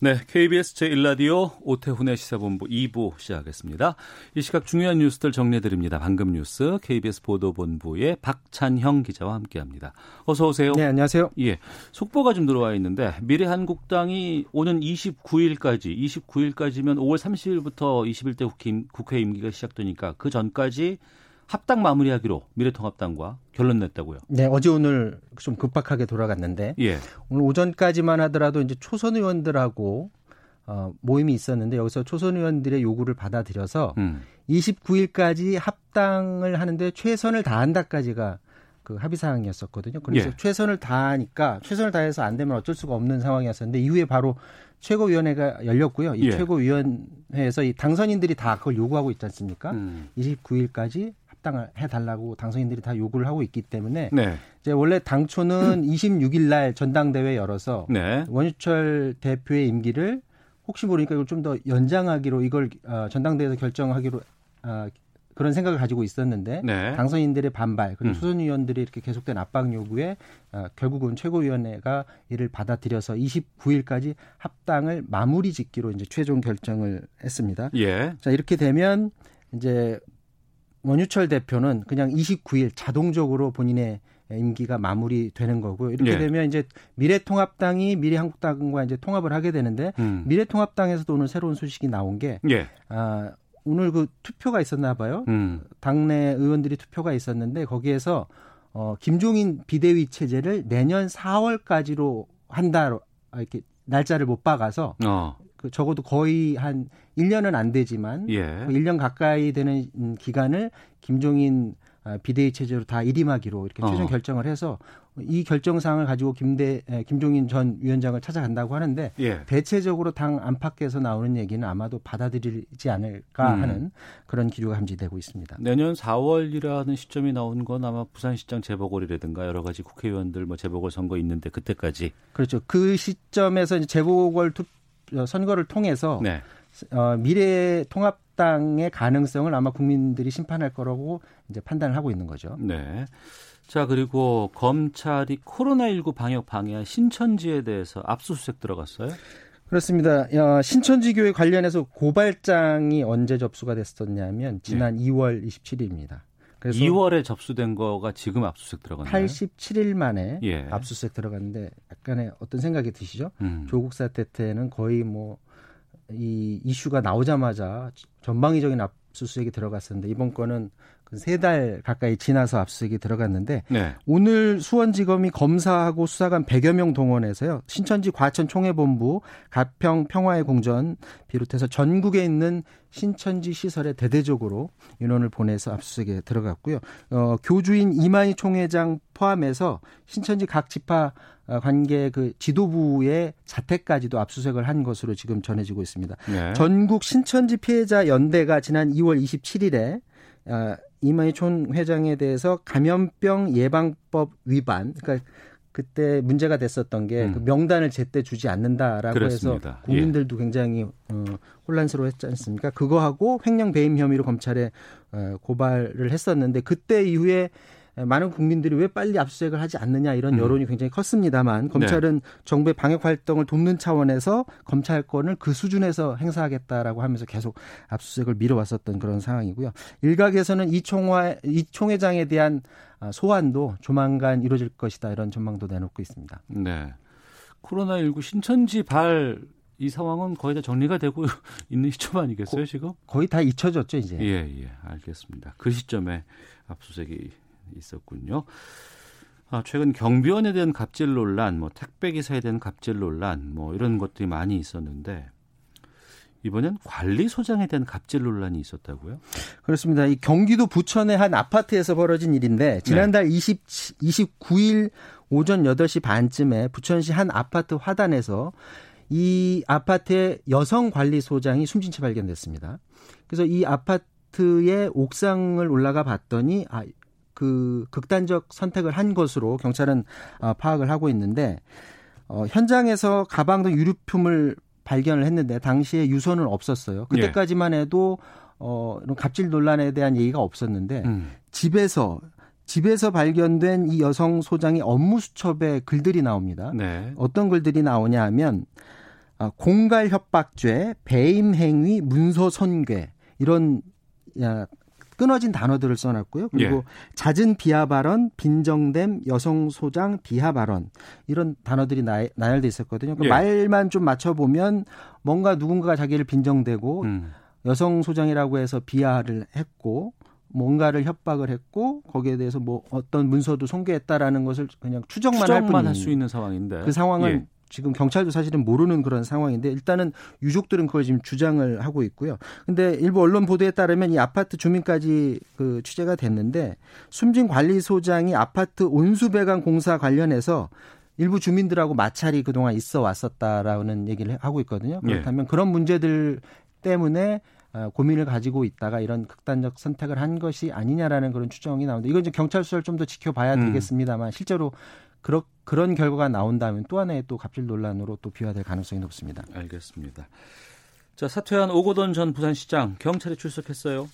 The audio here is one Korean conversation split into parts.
네, KBS 제1라디오 오태훈의 시사본부 2부 시작하겠습니다. 이 시각 중요한 뉴스들 정리해드립니다. 방금 뉴스 KBS 보도본부의 박찬형 기자와 함께합니다. 어서 오세요. 네, 안녕하세요. 예, 속보가 좀 들어와 있는데 미래한국당이 오는 29일까지, 29일까지면 5월 30일부터 21대 국회, 국회 임기가 시작되니까 그 전까지 합당 마무리하기로 미래통합당과 결론 냈다고요. 네, 어제 오늘 좀 급박하게 돌아갔는데 예. 오늘 오전까지만 하더라도 이제 초선 의원들하고 어, 모임이 있었는데 여기서 초선 의원들의 요구를 받아들여서 음. 29일까지 합당을 하는데 최선을 다한다까지가 그 합의 사항이었었거든요. 그래서 예. 최선을 다하니까 최선을 다해서 안 되면 어쩔 수가 없는 상황이었었는데 이후에 바로 최고위원회가 열렸고요. 이 예. 최고위원회에서 이 당선인들이 다 그걸 요구하고 있지 않습니까? 음. 29일까지 합당을 해달라고 당선인들이 다 요구를 하고 있기 때문에 네. 이제 원래 당초는 26일 날 전당대회 열어서 네. 원유철 대표의 임기를 혹시 모르니까 이걸 좀 더 연장하기로 이걸 어, 전당대회에서 결정하기로 어, 그런 생각을 가지고 있었는데 네. 당선인들의 반발 그리고 음. 초선 의원들이 이렇게 계속된 압박 요구에 어, 결국은 최고위원회가 이를 받아들여서 29일까지 합당을 마무리 짓기로 이제 최종 결정을 했습니다. 예. 자 이렇게 되면 이제 원유철 대표는 그냥 29일 자동적으로 본인의 임기가 마무리되는 거고요. 이렇게 예. 되면 이제 미래통합당이 미래한국당과 이제 통합을 하게 되는데 음. 미래통합당에서도 오늘 새로운 소식이 나온 게 예. 아, 오늘 그 투표가 있었나 봐요. 음. 당내 의원들이 투표가 있었는데 거기에서 어, 김종인 비대위 체제를 내년 4월까지로 한다 이렇게 날짜를 못 박아서 어. 그 적어도 거의 한 1년은 안 되지만 예. 그 1년 가까이 되는 음, 기간을 김종인 아, 비대위 체제로 다 일임하기로 이렇게 최종 어. 결정을 해서 이 결정 사항을 가지고 김대 에, 김종인 전 위원장을 찾아간다고 하는데 예. 대체적으로 당 안팎에서 나오는 얘기는 아마도 받아들이지 않을까 음. 하는 그런 기류가 감지되고 있습니다. 내년 4월이라는 시점이 나온 건 아마 부산시장 재보궐이라든가 여러 가지 국회의원들 뭐 재보궐 선거 있는데 그때까지. 그렇죠. 그 시점에서 재보궐 투, 어, 선거를 통해서 네. 어, 미래 통합당의 가능성을 아마 국민들이 심판할 거라고 이제 판단을 하고 있는 거죠. 네. 자, 그리고 검찰이 코로나19 방역 방해한 신천지에 대해서 압수수색 들어갔어요? 그렇습니다. 어, 신천지 교회 관련해서 고발장이 언제 접수가 됐었냐면 지난 2월 27일입니다. 그래서 2월에 접수된 거가 지금 압수수색 들어갔나요? 87일 만에 예. 압수수색 들어갔는데 약간의 어떤 생각이 드시죠? 음. 조국 사태 때는 거의 뭐 이 이슈가 나오자마자 전방위적인 압수수색이 들어갔었는데 이번 건은 그세달 가까이 지나서 압수수색이 들어갔는데 네. 오늘 수원지검이 검사하고 수사관 100여 명 동원해서요. 신천지 과천 총회본부, 가평 평화의 공전 비롯해서 전국에 있는 신천지 시설에 대대적으로 인원을 보내서 압수수색에 들어갔고요. 어, 교주인 이만희 총회장 포함해서 신천지 각 지파 어, 관계 그 지도부의 자택까지도 압수수색을 한 것으로 지금 전해지고 있습니다. 네. 전국 신천지 피해자 연대가 지난 2월 27일에 아, 이만희 촌 회장에 대해서 감염병 예방법 위반, 그러니까 그때 문제가 됐었던 게 음. 그 명단을 제때 주지 않는다라고 그렇습니다. 해서 국민들도 굉장히 어, 혼란스러워했지 않습니까? 그거하고 횡령 배임 혐의로 검찰에 어, 고발을 했었는데 그때 이후에 많은 국민들이 왜 빨리 압수수색을 하지 않느냐 이런 음. 여론이 굉장히 컸습니다만 검찰은 정부의 방역 활동을 돕는 차원에서 검찰권을 그 수준에서 행사하겠다라고 하면서 계속 압수수색을 미뤄왔었던 그런 상황이고요. 일각에서는 이 총회 이 총회장에 대한 아, 소환도 조만간 이루어질 것이다 이런 전망도 내놓고 있습니다. 네. 코로나19 신천지 발 이 상황은 거의 다 정리가 되고 있는 시점 아니겠어요, 지금? 거의 다 잊혀졌죠 이제. 예, 예, 알겠습니다. 그 시점에 압수수색이 있었군요. 아, 최근 경비원에 대한 갑질 논란, 뭐 택배 기사에 대한 갑질 논란, 뭐 이런 것들이 많이 있었는데 이번엔 관리소장에 대한 갑질 논란이 있었다고요? 그렇습니다. 이 경기도 부천의 한 아파트에서 벌어진 일인데 지난달 20, 29일 오전 8시 반쯤에 부천시 한 아파트 화단에서 이 아파트의 여성 관리소장이 숨진 채 발견됐습니다. 그래서 이 아파트의 옥상을 올라가 봤더니 아, 그 극단적 선택을 한 것으로 경찰은 어, 파악을 하고 있는데 어, 현장에서 가방 등 유류품을 발견을 했는데 당시에 유서는 없었어요. 그때까지만 해도 어, 이런 갑질 논란에 대한 얘기가 없었는데 음. 집에서 집에서 발견된 이 여성 소장의 업무 수첩에 글들이 나옵니다. 네. 어떤 글들이 나오냐 하면 아, 공갈 협박죄, 배임 행위, 문서 손괴 이런 야, 끊어진 단어들을 써놨고요. 그리고 예. 잦은 비하 발언, 빈정됨, 여성 소장 비하 발언 이런 단어들이 나, 나열돼 있었거든요. 그 예. 말만 좀 맞춰보면 뭔가 누군가가 자기를 빈정대고 음. 여성 소장이라고 해서 비하를 했고 뭔가를 협박을 했고 거기에 대해서 뭐 어떤 문서도 손괴했다라는 것을 그냥 추정만, 할 추정만 할 뿐입니다. 수 있는 상황인데 그 상황은 예. 지금 경찰도 사실은 모르는 그런 상황인데 일단은 유족들은 그걸 지금 주장을 하고 있고요. 근데 일부 언론 보도에 따르면 이 아파트 주민까지 그 취재가 됐는데 숨진 관리소장이 아파트 온수배관 공사 관련해서 일부 주민들하고 마찰이 그동안 있어 왔었다라는 얘기를 하고 있거든요. 예. 그렇다면 그런 문제들 때문에 어, 고민을 가지고 있다가 이런 극단적 선택을 한 것이 아니냐라는 그런 추정이 나오는데 이건 이제 경찰 수사를 좀 더 지켜봐야 음. 되겠습니다만 실제로 그런 그런 결과가 나온다면 또 하나의 또 갑질 논란으로 또 비화될 가능성이 높습니다. 알겠습니다. 자 사퇴한 오고돈 전 부산시장 경찰에 출석했어요.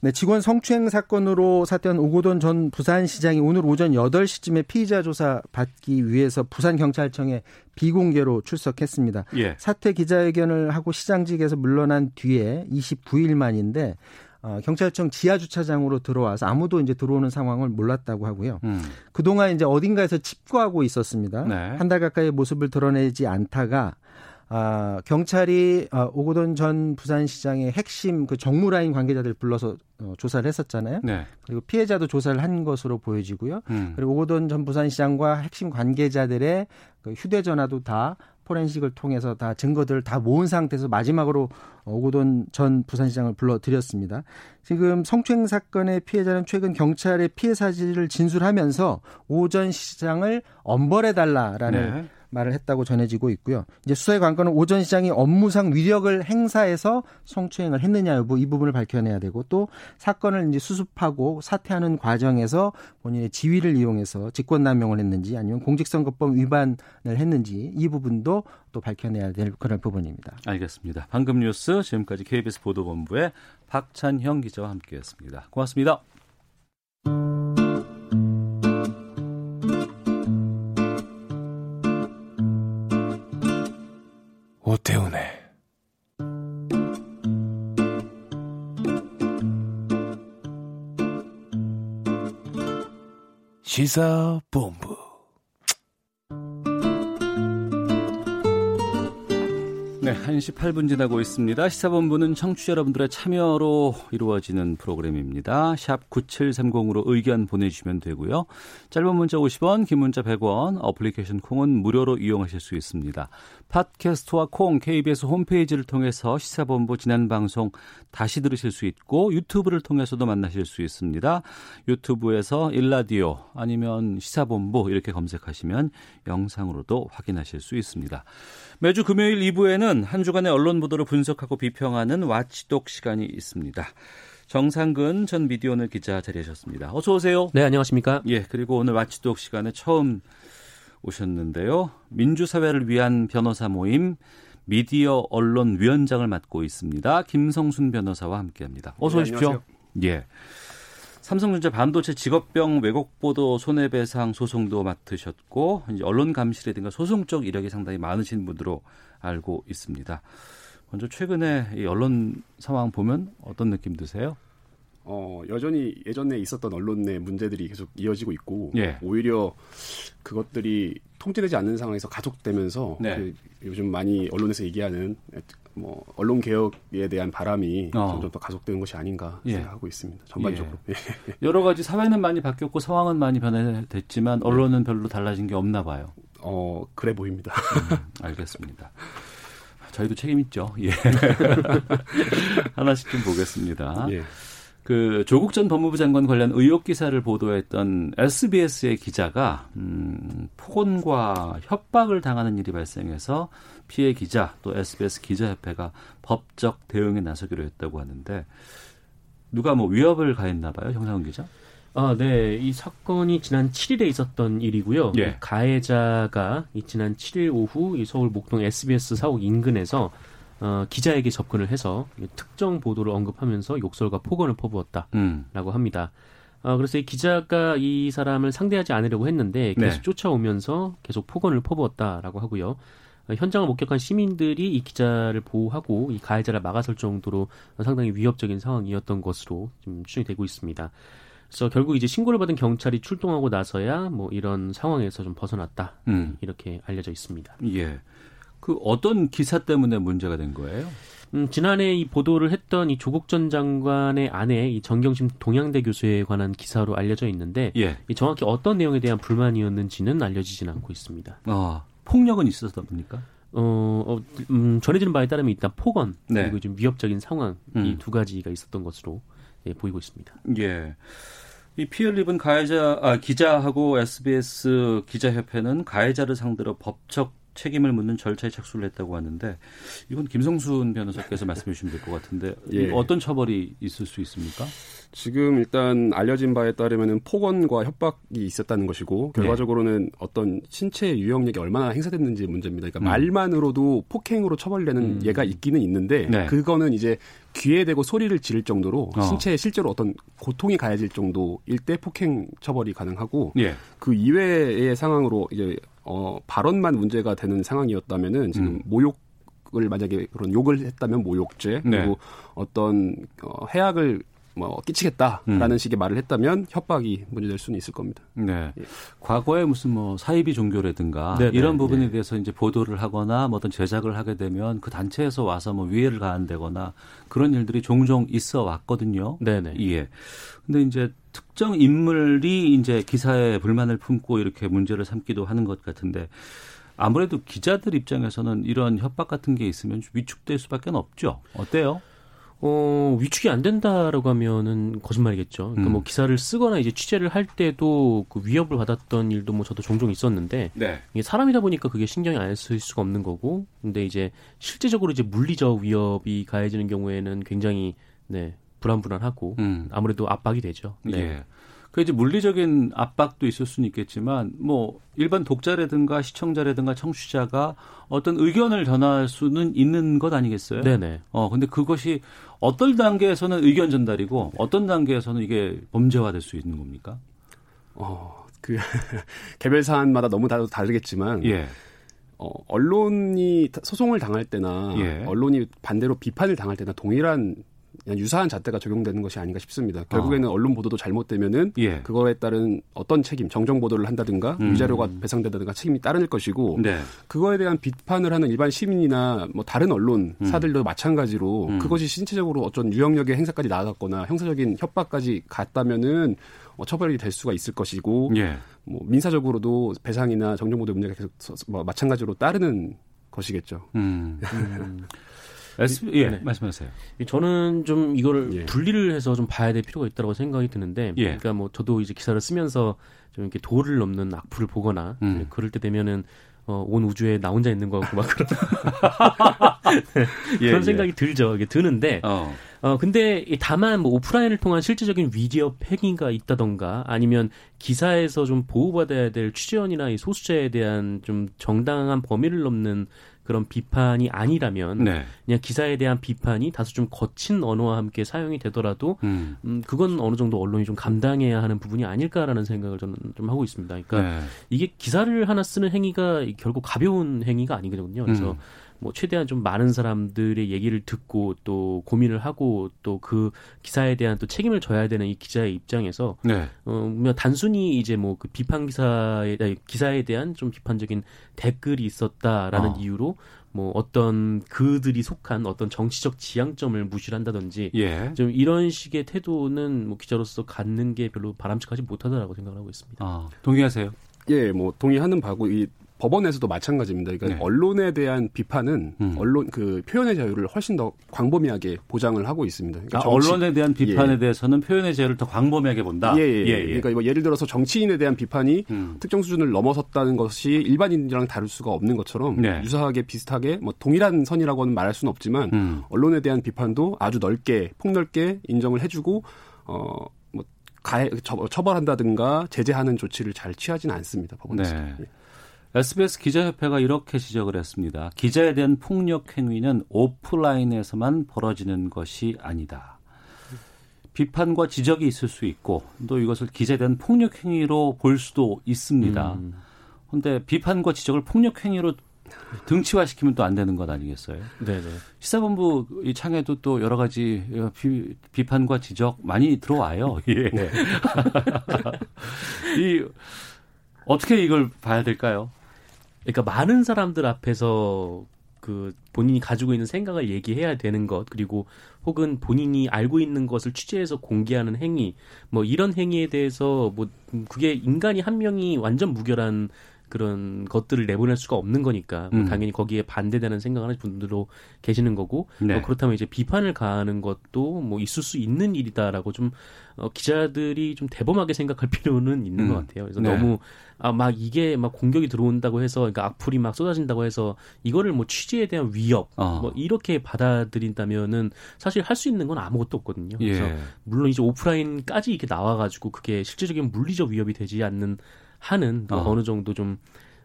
네, 직원 성추행 사건으로 사퇴한 오고돈 전 부산시장이 오늘 오전 8시쯤에 피의자 조사 받기 위해서 부산경찰청에 비공개로 출석했습니다. 예. 사퇴 기자회견을 하고 시장직에서 물러난 뒤에 29일 만인데 어, 경찰청 지하 주차장으로 들어와서 아무도 이제 들어오는 상황을 몰랐다고 하고요. 음. 그동안 이제 어딘가에서 칩거하고 있었습니다. 네. 한달 가까이 모습을 드러내지 않다가 아, 경찰이 어, 오고돈 전 부산시장의 핵심 그 정무라인 관계자들 불러서 어, 조사를 했었잖아요. 네. 그리고 피해자도 조사를 한 것으로 보여지고요. 음. 그리고 오고돈 전 부산시장과 핵심 관계자들의 그 휴대전화도 다 포렌식을 통해서 다 증거들을 다 모은 상태에서 마지막으로 오고돈 전 부산시장을 불러드렸습니다. 지금 성추행 사건의 피해자는 최근 경찰에 피해 사실을 진술하면서 오전 시장을 엄벌해달라라는 네. 말을 했다고 전해지고 있고요. 이제 수사의 관건은 오전 시장이 업무상 위력을 행사해서 성추행을 했느냐 여부 이 부분을 밝혀내야 되고 또 사건을 이제 수습하고 사퇴하는 과정에서 본인의 지위를 이용해서 직권남용을 했는지 아니면 공직선거법 위반을 했는지 이 부분도 또 밝혀내야 될 그런 부분입니다. 알겠습니다. 방금 뉴스 지금까지 KBS 보도본부의 박찬형 기자와 함께했습니다. 고맙습니다. 오태훈의 시사본부 네, 1시 8분 지나고 있습니다. 시사본부는 청취자 여러분들의 참여로 이루어지는 프로그램입니다. 샵 9730으로 의견 보내주시면 되고요. 짧은 문자 50원, 긴 문자 100원, 어플리케이션 콩은 무료로 이용하실 수 있습니다. 팟캐스트와 콩, KBS 홈페이지를 통해서 시사본부 지난 방송 다시 들으실 수 있고 유튜브를 통해서도 만나실 수 있습니다. 유튜브에서 일라디오 아니면 시사본부 이렇게 검색하시면 영상으로도 확인하실 수 있습니다. 매주 금요일 2부에는 한 주간의 언론 보도를 분석하고 비평하는 와치독 시간이 있습니다. 정상근 전 미디어오늘 기자 자리하셨습니다. 어서 오세요. 네, 안녕하십니까? 예, 그리고 오늘 와치독 시간에 처음 오셨는데요. 민주사회를 위한 변호사 모임 미디어 언론 위원장을 맡고 있습니다. 김성순 변호사와 함께합니다. 어서 네, 오십시오. 안녕하세요. 예. 삼성전자 반도체 직업병 왜곡 보도 손해배상 소송도 맡으셨고 언론 감시라든가 소송적 이력이 상당히 많으신 분으로 알고 있습니다. 먼저 최근에 이 언론 상황 보면 어떤 느낌 드세요? 어, 여전히 예전에 있었던 언론 내 문제들이 계속 이어지고 있고 예. 오히려 그것들이 통제되지 않는 상황에서 가속되면서 네. 그 요즘 많이 언론에서 얘기하는 뭐 언론 개혁에 대한 바람이 어. 점점 더 가속되는 것이 아닌가 예. 생각하고 있습니다. 전반적으로. 예. 여러 가지 사회는 많이 바뀌었고 상황은 많이 변화됐지만 언론은 별로 달라진 게 없나 봐요. 어, 그래 보입니다. 알겠습니다. 저희도 책임 있죠. 예. 하나씩 좀 보겠습니다. 예. 그 조국 전 법무부 장관 관련 의혹 기사를 보도했던 SBS의 기자가 음, 폭언과 협박을 당하는 일이 발생해서 피해 기자 또 SBS 기자협회가 법적 대응에 나서기로 했다고 하는데 누가 뭐 위협을 가했나 봐요, 형상훈 기자? 아, 네. 이 사건이 지난 7일에 있었던 일이고요. 예. 가해자가 이 지난 7일 오후 이 서울 목동 SBS 사옥 인근에서 어, 기자에게 접근을 해서 이 특정 보도를 언급하면서 욕설과 폭언을 퍼부었다라고 음. 합니다. 어, 그래서 이 기자가 이 사람을 상대하지 않으려고 했는데 계속 네. 쫓아오면서 계속 폭언을 퍼부었다라고 하고요. 어, 현장을 목격한 시민들이 이 기자를 보호하고 이 가해자를 막아설 정도로 상당히 위협적인 상황이었던 것으로 좀 추정이 되고 있습니다. 그래서 결국 이제 신고를 받은 경찰이 출동하고 나서야 뭐 이런 상황에서 좀 벗어났다 음. 이렇게 알려져 있습니다. 예. 그 어떤 기사 때문에 문제가 된 거예요? 음, 지난해 이 보도를 했던 이 조국 전 장관의 아내 이 정경심 동양대 교수에 관한 기사로 알려져 있는데 예. 이 정확히 어떤 내용에 대한 불만이었는지는 알려지진 않고 있습니다. 아, 폭력은 있었다 보니까. 어, 어, 음, 전해지는 바에 따르면 일단 폭언 네. 그리고 좀 위협적인 상황 음. 이두 가지가 있었던 것으로 예, 보이고 있습니다. 예. 이 피해를 입은 가해자, 아, 기자하고 SBS 기자협회는 가해자를 상대로 법적 책임을 묻는 절차에 착수를 했다고 하는데 이건 김성순 변호사께서 말씀해 주시면 될 것 같은데 예. 어떤 처벌이 있을 수 있습니까? 지금 일단 알려진 바에 따르면은 폭언과 협박이 있었다는 것이고 네. 결과적으로는 어떤 신체의 유형력이 얼마나 행사됐는지 문제입니다. 그러니까 음. 말만으로도 폭행으로 처벌되는 음. 예가 있기는 있는데 네. 그거는 이제 귀에 대고 소리를 지를 정도로 어. 신체에 실제로 어떤 고통이 가해질 정도일 때 폭행 처벌이 가능하고 예. 그 이외의 상황으로 이제 어 발언만 문제가 되는 상황이었다면은 지금 음. 모욕 을 만약에 그런 욕을 했다면 모욕죄 네. 그리고 어떤 어 해악을 뭐 끼치겠다라는 음. 식의 말을 했다면 협박이 문제될 수는 있을 겁니다. 네. 예. 과거에 무슨 뭐 사이비 종교라든가 네네. 이런 부분에 예. 대해서 이제 보도를 하거나 뭐 어떤 제작을 하게 되면 그 단체에서 와서 뭐 위해를 가한다거나 그런 일들이 종종 있어 왔거든요. 네네. 예. 근데 이제 특정 인물이 이제 기사에 불만을 품고 이렇게 문제를 삼기도 하는 것 같은데 아무래도 기자들 입장에서는 이런 협박 같은 게 있으면 좀 위축될 수밖에 없죠. 어때요? 어, 위축이 안 된다라고 하면은 거짓말이겠죠. 그러니까 음. 뭐 기사를 쓰거나 이제 취재를 할 때도 그 위협을 받았던 일도 뭐 저도 종종 있었는데 네. 이게 사람이다 보니까 그게 신경이 안 쓰일 수가 없는 거고 근데 이제 실제적으로 이제 물리적 위협이 가해지는 경우에는 굉장히 네 불안불안하고 음. 아무래도 압박이 되죠. 네. 예. 그 이제 물리적인 압박도 있을 수는 있겠지만 뭐 일반 독자라든가 시청자라든가 청취자가 어떤 의견을 전할 수는 있는 것 아니겠어요? 네네. 어 근데 그것이 어떤 단계에서는 의견 전달이고 어떤 단계에서는 이게 범죄화될 수 있는 겁니까? 어, 그 개별 사안마다 너무 다 다르겠지만 예. 어, 언론이 소송을 당할 때나 예. 언론이 반대로 비판을 당할 때나 동일한 유사한 잣대가 적용되는 것이 아닌가 싶습니다. 결국에는 언론 보도도 잘못되면은 예. 그거에 따른 어떤 책임, 정정 보도를 한다든가 음. 위자료가 배상된다든가 책임이 따를 것이고 네. 그거에 대한 비판을 하는 일반 시민이나 뭐 다른 언론사들도 마찬가지로 음. 그것이 신체적으로 어떤 유형력의 행사까지 나아갔거나 형사적인 협박까지 갔다면은 어, 처벌이 될 수가 있을 것이고 예. 뭐 민사적으로도 배상이나 정정보도 문제가 계속 서- 뭐 마찬가지로 따르는 것이겠죠. 음. S, 예, 네. 말씀하세요. 저는 좀 이거를 예. 분리를 해서 좀 봐야 될 필요가 있다고 생각이 드는데, 예. 그러니까 뭐 저도 이제 기사를 쓰면서 좀 이렇게 도를 넘는 악플을 보거나 음. 그럴 때 되면은 어, 온 우주에 나 혼자 있는 것 같고 막 그런, 예, 그런 예. 생각이 들죠. 이게 드는데, 어. 어, 근데 이 다만 뭐 오프라인을 통한 실질적인 위디어 행위가 있다던가 아니면 기사에서 좀 보호받아야 될 취재원이나 이 소수자에 대한 좀 정당한 범위를 넘는 그런 비판이 아니라면 네. 그냥 기사에 대한 비판이 다소 좀 거친 언어와 함께 사용이 되더라도 음. 음, 그건 어느 정도 언론이 좀 감당해야 하는 부분이 아닐까라는 생각을 저는 좀 하고 있습니다. 그러니까 네. 이게 기사를 하나 쓰는 행위가 결국 가벼운 행위가 아니거든요. 그래서 음. 뭐 최대한 좀 많은 사람들의 얘기를 듣고 또 고민을 하고 또 그 기사에 대한 또 책임을 져야 되는 이 기자의 입장에서 네. 어 단순히 이제 뭐 그 비판 기사에 아니, 기사에 대한 좀 비판적인 댓글이 있었다라는 어. 이유로 뭐 어떤 그들이 속한 어떤 정치적 지향점을 무시한다든지 예. 좀 이런 식의 태도는 뭐 기자로서 갖는 게 별로 바람직하지 못하다라고 생각을 하고 있습니다. 아, 동의하세요? 예, 뭐 동의하는 바고 이 법원에서도 마찬가지입니다. 그러니까 네. 언론에 대한 비판은 음. 언론 그 표현의 자유를 훨씬 더 광범위하게 보장을 하고 있습니다. 그러니까 아, 정치- 언론에 대한 비판에 예. 대해서는 표현의 자유를 더 광범위하게 본다. 예, 예, 그러니까 뭐 예를 들어서 정치인에 대한 비판이 음. 특정 수준을 넘어섰다는 것이 일반인이랑 다를 수가 없는 것처럼 네. 유사하게 비슷하게 뭐 동일한 선이라고는 말할 수는 없지만 음. 언론에 대한 비판도 아주 넓게 폭넓게 인정을 해주고 어 뭐 가해 처- 처벌한다든가 제재하는 조치를 잘 취하지는 않습니다 법원에서. 네. 예. SBS 기자협회가 이렇게 지적을 했습니다. 기자에 대한 폭력 행위는 오프라인에서만 벌어지는 것이 아니다. 비판과 지적이 있을 수 있고 또 이것을 기자에 대한 폭력 행위로 볼 수도 있습니다. 음. 그런데 비판과 지적을 폭력 행위로 등치화시키면 또 안 되는 것 아니겠어요? 네네. 시사본부 이 창에도 또 여러 가지 비, 비판과 지적 많이 들어와요. 예. 이 어떻게 이걸 봐야 될까요? 그러니까 많은 사람들 앞에서 그 본인이 가지고 있는 생각을 얘기해야 되는 것 그리고 혹은 본인이 알고 있는 것을 취재해서 공개하는 행위 뭐 이런 행위에 대해서 뭐 음, 그게 인간이 한 명이 완전 무결한 그런 것들을 내보낼 수가 없는 거니까 뭐 음. 당연히 거기에 반대되는 생각하는 분들도 계시는 거고 네. 뭐 그렇다면 이제 비판을 가하는 것도 뭐 있을 수 있는 일이다라고 좀 어, 기자들이 좀 대범하게 생각할 필요는 있는 음. 것 같아요. 그래서 네. 너무 아 막 이게 막 공격이 들어온다고 해서 그러니까 악플이 막 쏟아진다고 해서 이거를 뭐 취재에 대한 위협 어. 뭐 이렇게 받아들인다면은 사실 할 수 있는 건 아무것도 없거든요. 그래서 예. 물론 이제 오프라인까지 이렇게 나와가지고 그게 실질적인 물리적 위협이 되지 않는 한은 뭐 어. 어느 정도 좀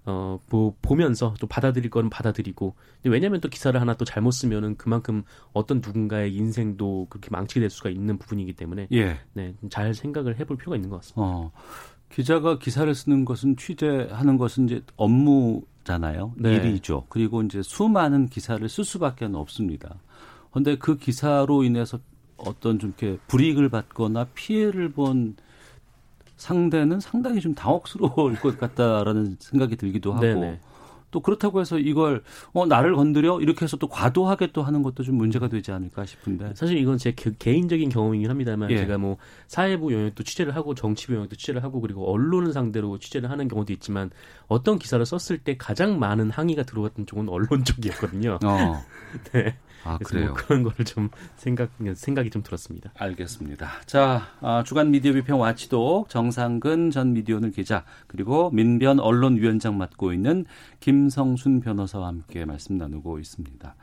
어, 뭐, 보면서 좀 받아들일 거는 받아들이고. 근데 왜냐면 또 기사를 하나 또 잘못 쓰면은 그만큼 어떤 누군가의 인생도 그렇게 망치게 될 수가 있는 부분이기 때문에 예. 네, 좀잘 생각을 해볼 필요가 있는 것 같습니다. 어. 기자가 기사를 쓰는 것은 취재하는 것은 이제 업무잖아요. 네. 일이죠. 그리고 이제 수많은 기사를 쓸 수밖에 없습니다. 그런데 그 기사로 인해서 어떤 좀 이렇게 불이익을 받거나 피해를 본 상대는 상당히 좀 당혹스러울 것 같다라는 생각이 들기도 하고 네네. 또 그렇다고 해서 이걸 어 나를 건드려 이렇게 해서 또 과도하게 또 하는 것도 좀 문제가 되지 않을까 싶은데 사실 이건 제 개- 개인적인 경험이긴 합니다만 예. 제가 뭐 사회부 영역도 취재를 하고 정치부 영역도 취재를 하고 그리고 언론을 상대로 취재를 하는 경우도 있지만 어떤 기사를 썼을 때 가장 많은 항의가 들어왔던 쪽은 언론 쪽이었거든요. 어. 네. 아 그래서 그래요. 뭐 그런 거를 좀 생각 생각이 좀 들었습니다. 알겠습니다. 자, 아, 주간 미디어 비평 와치독 정상근 전 미디어오늘 기자 그리고 민변 언론위원장 맡고 있는 김성순 변호사와 함께 말씀 나누고 있습니다.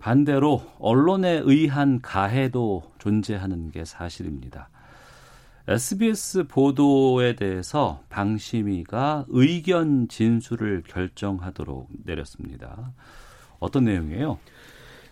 반대로 언론에 의한 가해도 존재하는 게 사실입니다. SBS 보도에 대해서 방심위가 의견 진술을 결정하도록 내렸습니다. 어떤 내용이에요?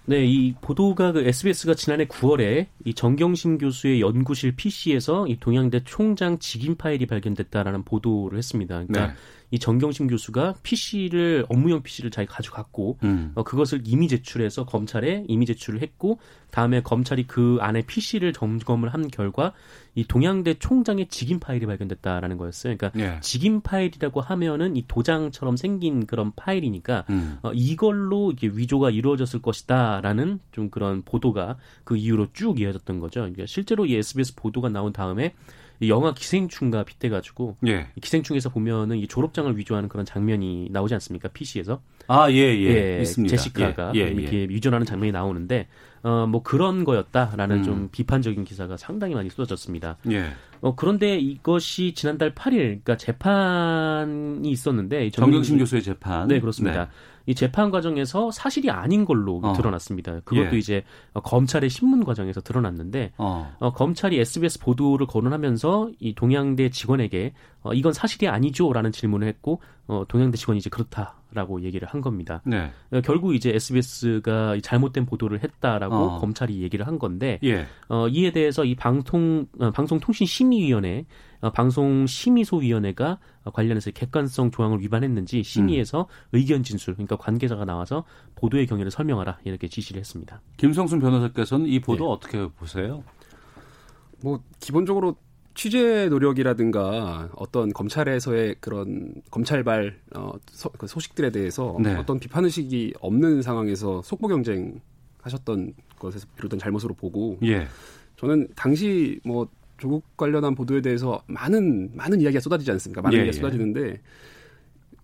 네, 이 보도가 그 SBS가 지난해 9월에 이 정경심 교수의 연구실 PC에서 이 동양대 총장 직인 파일이 발견됐다라는 보도를 했습니다. 그러니까 네. 이 정경심 교수가 PC를 업무용 PC를 자기 가져갔고 음. 어, 그것을 이미 제출해서 검찰에 이미 제출을 했고 다음에 검찰이 그 안에 PC를 점검을 한 결과 이 동양대 총장의 직인 파일이 발견됐다라는 거였어요. 그러니까 예. 직인 파일이라고 하면은 이 도장처럼 생긴 그런 파일이니까 음. 어, 이걸로 이게 위조가 이루어졌을 것이다라는 좀 그런 보도가 그 이후로 쭉 이어졌던 거죠. 그러니까 실제로 이 SBS 보도가 나온 다음에 이 영화 기생충과 빗대가지고 예. 이 기생충에서 보면은 이 졸업장을 위조하는 그런 장면이 나오지 않습니까? PC에서 아, 예, 예. 있습니다. 제시카가 예, 예, 이렇게 위조하는 장면이 나오는데 어 뭐 그런 거였다라는 음. 좀 비판적인 기사가 상당히 많이 쏟아졌습니다. 예. 어 그런데 이것이 지난달 8일 그러니까 재판이 있었는데 이 정경심 교수의 재판. 네, 그렇습니다. 이 재판 과정에서 사실이 아닌 걸로 어. 드러났습니다. 그것도 예. 이제 어, 검찰의 신문 과정에서 드러났는데 어. 어, 검찰이 SBS 보도를 거론하면서 이 동양대 직원에게 어, 이건 사실이 아니죠 라는 질문을 했고 어, 동양대 직원이 이제 그렇다 라고 얘기를 한 겁니다. 네. 어, 결국 이제 SBS가 잘못된 보도를 했다라고 어. 검찰이 얘기를 한 건데 예. 어, 이에 대해서 이 방통 어, 방송통신심의위원회 어, 방송심의소위원회가 어, 관련해서 객관성 조항을 위반했는지 심의에서 의견 진술 그러니까 관계자가 나와서 보도의 경위를 설명하라 이렇게 지시를 했습니다. 김성순 변호사께서는 이 보도 네. 어떻게 보세요? 뭐 기본적으로 취재 노력이라든가 어떤 검찰에서의 그런 검찰발 어, 소, 그 소식들에 대해서 네. 어떤 비판 의식이 없는 상황에서 속보 경쟁 하셨던 것에서 비롯된 잘못으로 보고 예. 저는 당시 뭐 조국 관련한 보도에 대해서 많은 많은 이야기가 쏟아지지 않습니까? 많은 예, 이야기가 예. 쏟아지는데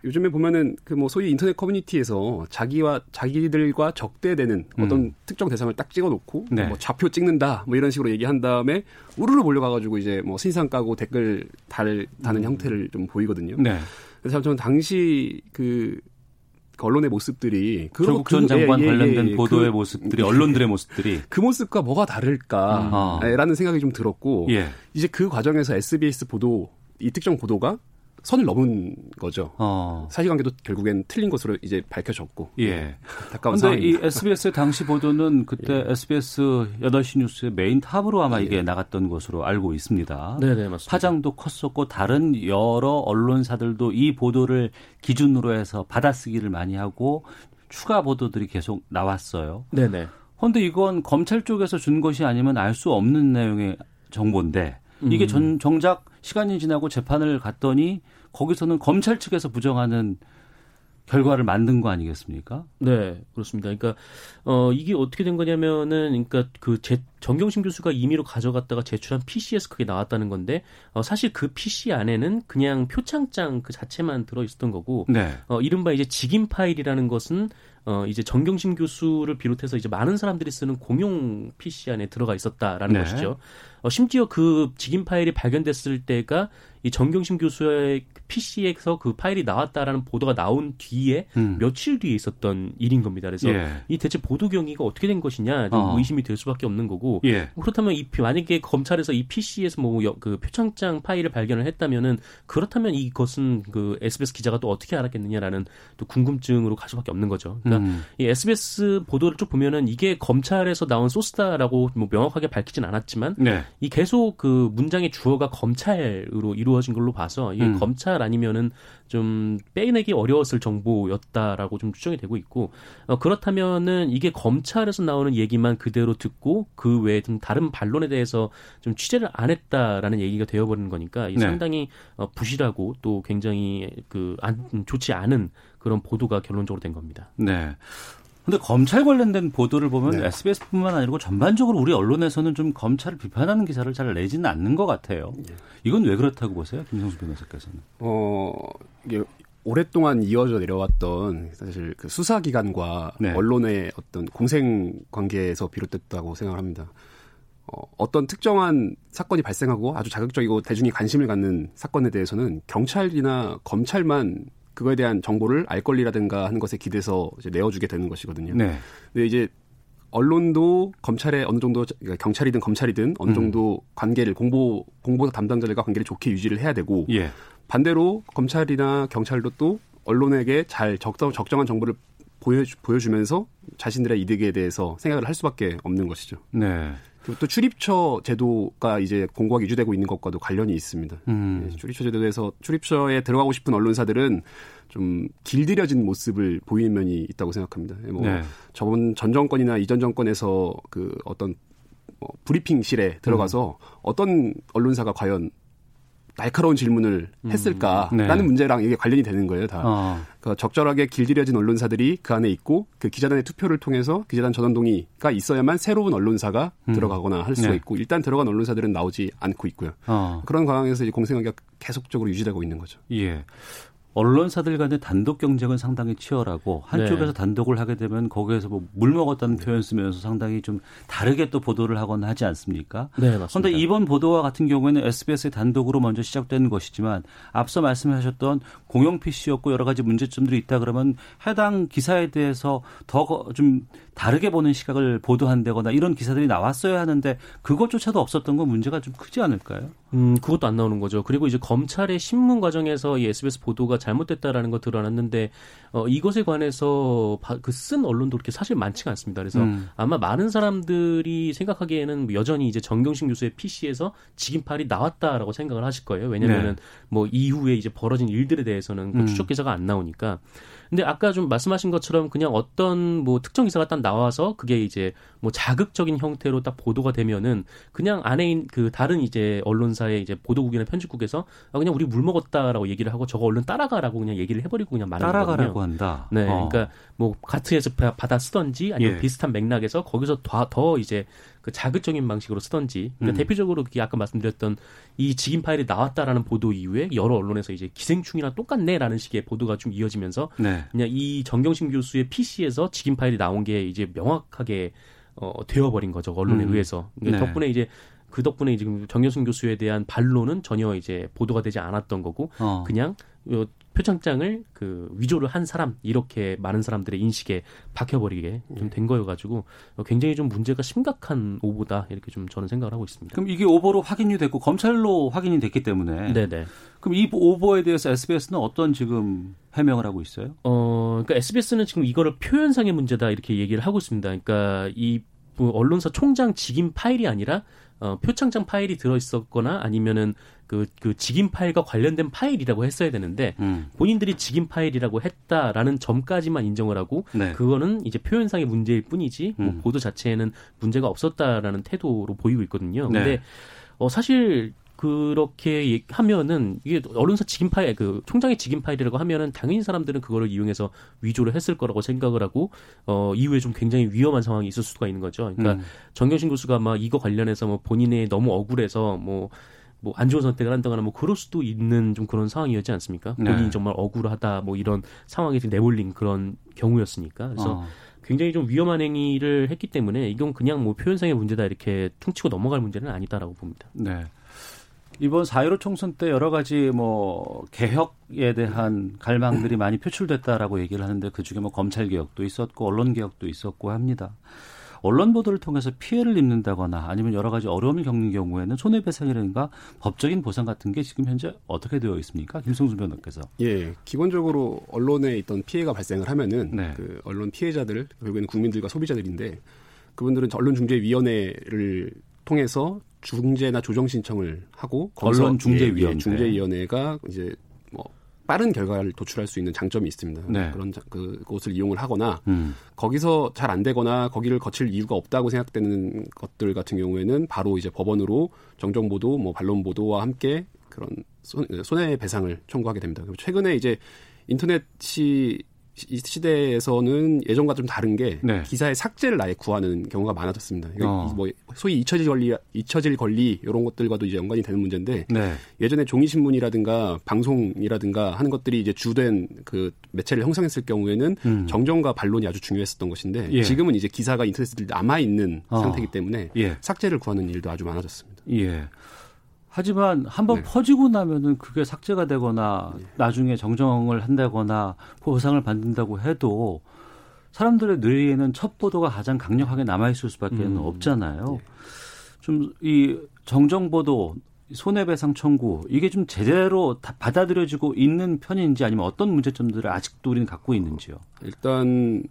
요즘에 보면은 그 뭐 소위 인터넷 커뮤니티에서 자기와 자기들과 적대되는 어떤 음. 특정 대상을 딱 찍어놓고 네. 뭐 좌표 찍는다 뭐 이런 식으로 얘기한 다음에 우르르 몰려가가지고 이제 뭐 신상 까고 댓글 달 다는 형태를 좀 보이거든요. 음. 네. 그래서 저는 당시 그 언론의 모습들이 그- 조국 전 그- 장관 예, 예, 관련된 예, 보도의 그- 모습들이 언론들의 모습들이 그 모습과 뭐가 다를까라는 음. 생각이 좀 들었고 예. 이제 그 과정에서 SBS 보도 이 특정 보도가 선을 넘은 거죠. 어. 사실관계도 결국엔 틀린 것으로 이제 밝혀졌고 예. 안타까운 근데 이 상황입니다. SBS의 당시 보도는 그때 SBS 8시 뉴스의 메인 탑으로 아마 이게 나갔던 것으로 알고 있습니다. 네, 네, 맞습니다. 파장도 컸었고 다른 여러 언론사들도 이 보도를 기준으로 해서 받아쓰기를 많이 하고 추가 보도들이 계속 나왔어요. 네, 네. 그런데 이건 검찰 쪽에서 준 것이 아니면 알 수 없는 내용의 정보인데 이게 전, 정작 시간이 지나고 재판을 갔더니 거기서는 검찰 측에서 부정하는 결과를 만든 거 아니겠습니까? 네, 그렇습니다. 그러니까 어 이게 어떻게 된 거냐면은 그러니까 그 제, 정경심 교수가 임의로 가져갔다가 제출한 PC에서 그게 나왔다는 건데 어 사실 그 PC 안에는 그냥 표창장 그 자체만 들어 있었던 거고 네. 어 이른바 이제 직인 파일이라는 것은 어 이제 정경심 교수를 비롯해서 이제 많은 사람들이 쓰는 공용 PC 안에 들어가 있었다라는 네. 것이죠. 어 심지어 그 직인 파일이 발견됐을 때가 이 정경심 교수의 PC에서 그 파일이 나왔다라는 보도가 나온 뒤에 음. 며칠 뒤에 있었던 일인 겁니다. 그래서 예. 이 대체 보도 경위가 어떻게 된 것이냐 좀 어. 의심이 될 수밖에 없는 거고 예. 그렇다면 이 만약에 검찰에서 이 PC에서 뭐 그 표창장 파일을 발견을 했다면은 그렇다면 이것은 그 SBS 기자가 또 어떻게 알았겠느냐라는 또 궁금증으로 갈 수밖에 없는 거죠. 그러니까 음. 이 SBS 보도를 쭉 보면은 이게 검찰에서 나온 소스다라고 뭐 명확하게 밝히진 않았지만 네. 이 계속 그 문장의 주어가 검찰으로 이루어 진 걸로 봐서 이게 음. 검찰 아니면은 좀 빼내기 어려웠을 정보였다라고 좀 추정이 되고 있고 어, 그렇다면은 이게 검찰에서 나오는 얘기만 그대로 듣고 그 외에 좀 다른 반론에 대해서 좀 취재를 안 했다라는 얘기가 되어버리는 거니까 이게 네. 상당히 어, 부실하고 또 굉장히 그 안, 좋지 않은 그런 보도가 결론적으로 된 겁니다. 네. 근데 검찰 관련된 보도를 보면 네. SBS뿐만 아니고 전반적으로 우리 언론에서는 좀 검찰을 비판하는 기사를 잘 내지는 않는 것 같아요. 이건 왜 그렇다고 보세요, 김성수 변호사께서는? 어 이게 오랫동안 이어져 내려왔던 사실 그 수사기관과 네. 언론의 어떤 공생 관계에서 비롯됐다고 생각을 합니다. 어, 어떤 특정한 사건이 발생하고 아주 자극적이고 대중이 관심을 갖는 사건에 대해서는 경찰이나 검찰만 그거에 대한 정보를 알 권리라든가 하는 것에 기대서 이제 내어주게 되는 것이거든요. 네. 근데 이제 언론도 검찰에 어느 정도 그러니까 경찰이든 검찰이든 어느 음. 정도 관계를 공보 공보 담당자들과 관계를 좋게 유지를 해야 되고 예. 반대로 검찰이나 경찰도 또 언론에게 잘 적정, 적정한 정보를 보여주, 보여주 면서 자신들의 이득에 대해서 생각을 할 수밖에 없는 것이죠. 네. 그리고 또 출입처 제도가 이제 공고하게 유지되고 있는 것과도 관련이 있습니다. 음. 예, 출입처 제도에서 출입처에 들어가고 싶은 언론사들은 좀 길들여진 모습을 보이는 면이 있다고 생각합니다. 예, 뭐 네. 저번 전 정권이나 이전 정권에서 그 어떤 뭐 브리핑실에 들어가서 음. 어떤 언론사가 과연 날카로운 질문을 했을까라는 네. 문제랑 이게 관련이 되는 거예요. 다 어. 그 적절하게 길들여진 언론사들이 그 안에 있고 그 기자단의 투표를 통해서 기자단 전원 동의가 있어야만 새로운 언론사가 음. 들어가거나 할 수가 네. 있고 일단 들어간 언론사들은 나오지 않고 있고요. 어. 그런 상황에서 이제 공생관계가 계속적으로 유지되고 있는 거죠. 예. 언론사들 간의 단독 경쟁은 상당히 치열하고 한쪽에서 네. 단독을 하게 되면 거기에서 뭐 물 먹었다는 표현 쓰면서 상당히 좀 다르게 또 보도를 하거나 하지 않습니까? 네, 맞습니다. 그런데 이번 보도와 같은 경우에는 SBS의 단독으로 먼저 시작된 것이지만 앞서 말씀하셨던 공영 PC였고 여러 가지 문제점들이 있다 그러면 해당 기사에 대해서 더 좀 다르게 보는 시각을 보도한다거나 이런 기사들이 나왔어야 하는데 그것조차도 없었던 건 문제가 좀 크지 않을까요? 음, 그것도 안 나오는 거죠. 그리고 이제 검찰의 신문 과정에서 이 SBS 보도가 잘못됐다라는 거 드러났는데 어, 이것에 관해서 그 쓴 언론도 그렇게 사실 많지가 않습니다. 그래서 음. 아마 많은 사람들이 생각하기에는 여전히 이제 정경심 교수의 PC에서 직인팔이 나왔다라고 생각을 하실 거예요. 왜냐면은 뭐 이후에 이제 벌어진 일들에 대해서는 그 네. 음. 추적 기사가 안 나오니까. 근데 아까 좀 말씀하신 것처럼 그냥 어떤 뭐 특정 기사가 딱 나와서 그게 이제 뭐 자극적인 형태로 딱 보도가 되면은 그냥 안에 있는 그 다른 이제 언론사의 이제 보도국이나 편집국에서 아 그냥 우리 물 먹었다라고 얘기를 하고 저거 얼른 따라가라고 그냥 얘기를 해버리고 그냥 말하는 따라가라고 거거든요. 한다. 네, 어. 그러니까 뭐 가트에서 바- 받아 쓰던지 아니면 예. 비슷한 맥락에서 거기서 더, 더 이제 그 자극적인 방식으로 쓰던지 그러니까 음. 대표적으로 아까 말씀드렸던 이 직인 파일이 나왔다라는 보도 이후에 여러 언론에서 이제 기생충이랑 똑같네라는 식의 보도가 좀 이어지면서 네. 그냥 이 정경심 교수의 PC에서 직인 파일이 나온 게 이제 명확하게 어, 되어버린 거죠 언론에 음. 의해서 그러니까 네. 덕분에 이제 그 덕분에 지금 정경심 교수에 대한 반론은 전혀 이제 보도가 되지 않았던 거고 어. 그냥 요 표창장을 그 위조를 한 사람 이렇게 많은 사람들의 인식에 박혀버리게 좀 된 거여가지고 어, 굉장히 좀 문제가 심각한 오보다 이렇게 좀 저는 생각을 하고 있습니다. 그럼 이게 오보로 확인이 됐고 검찰로 확인이 됐기 때문에 네네. 그럼 이 오보에 대해서 SBS는 어떤 지금 해명을 하고 있어요? 어, 그러니까 SBS는 지금 이거를 표현상의 문제다 이렇게 얘기를 하고 있습니다. 그러니까 이뭐 언론사 총장 직인 파일이 아니라 어, 표창장 파일이 들어 있었거나 아니면은 그, 그 직인 파일과 관련된 파일이라고 했어야 되는데 음. 본인들이 직인 파일이라고 했다라는 점까지만 인정을 하고 네. 그거는 이제 표현상의 문제일 뿐이지 뭐 음. 보도 자체에는 문제가 없었다라는 태도로 보이고 있거든요. 네. 근데 어 사실 그렇게 얘- 하면은 이게 언론사 직인 파일 그 총장의 직인 파일이라고 하면은 당연히 사람들은 그거를 이용해서 위조를 했을 거라고 생각을 하고 어 이후에 좀 굉장히 위험한 상황이 있을 수가 있는 거죠. 그러니까 음. 정경심 교수가 막 이거 관련해서 뭐 본인이 너무 억울해서 뭐 뭐안 좋은 선택을 한다거나 뭐 그럴 수도 있는 좀 그런 상황이었지 않습니까? 네. 본인이 정말 억울하다 뭐 이런 상황에 지금 내몰린 그런 경우였으니까 그래서 어. 굉장히 좀 위험한 행위를 했기 때문에 이건 그냥 뭐 표현상의 문제다 이렇게 퉁치고 넘어갈 문제는 아니다라고 봅니다. 네. 이번 4.15 총선 때 여러 가지 뭐 개혁에 대한 갈망들이 많이 표출됐다라고 얘기를 하는데 그 중에 뭐 검찰 개혁도 있었고 언론 개혁도 있었고 합니다. 언론 보도를 통해서 피해를 입는다거나 아니면 여러 가지 어려움을 겪는 경우에는 손해배상이라든가 법적인 보상 같은 게 지금 현재 어떻게 되어 있습니까? 김성수 변호사께서. 예, 기본적으로 언론에 있던 피해가 발생을 하면은 네. 그 언론 피해자들 결국에는 국민들과 소비자들인데 그분들은 언론중재위원회를 통해서 중재나 조정 신청을 하고 언론 중재위원회. 예, 예, 중재위원회가 이제 뭐 빠른 결과를 도출할 수 있는 장점이 있습니다. 네. 그런 자- 그 곳을 이용을 하거나 음. 거기서 잘 안 되거나 거기를 거칠 이유가 없다고 생각되는 것들 같은 경우에는 바로 이제 법원으로 정정 보도, 뭐 반론 보도와 함께 그런 손, 손해배상을 청구하게 됩니다. 최근에 이제 인터넷이 이 시대에서는 예전과 좀 다른 게 네. 기사의 삭제를 아예 구하는 경우가 많아졌습니다. 어. 뭐 소위 잊혀질 권리, 잊혀질 권리 이런 것들과도 이제 연관이 되는 문제인데 네. 예전에 종이 신문이라든가 방송이라든가 하는 것들이 이제 주된 그 매체를 형성했을 경우에는 음. 정정과 반론이 아주 중요했었던 것인데 예. 지금은 이제 기사가 인터넷에 남아 있는 어. 상태이기 때문에 예. 삭제를 구하는 일도 아주 많아졌습니다. 예. 하지만 한번 네. 퍼지고 나면은 그게 삭제가 되거나 나중에 정정을 한다거나 보상을 받는다고 해도 사람들의 뇌에는 첫 보도가 가장 강력하게 남아 있을 수밖에 는 음. 없잖아요. 좀이 정정 보도 손해배상 청구 이게 좀 제대로 다 받아들여지고 있는 편인지 아니면 어떤 문제점들을 아직도 우리는 갖고 있는지요. 일단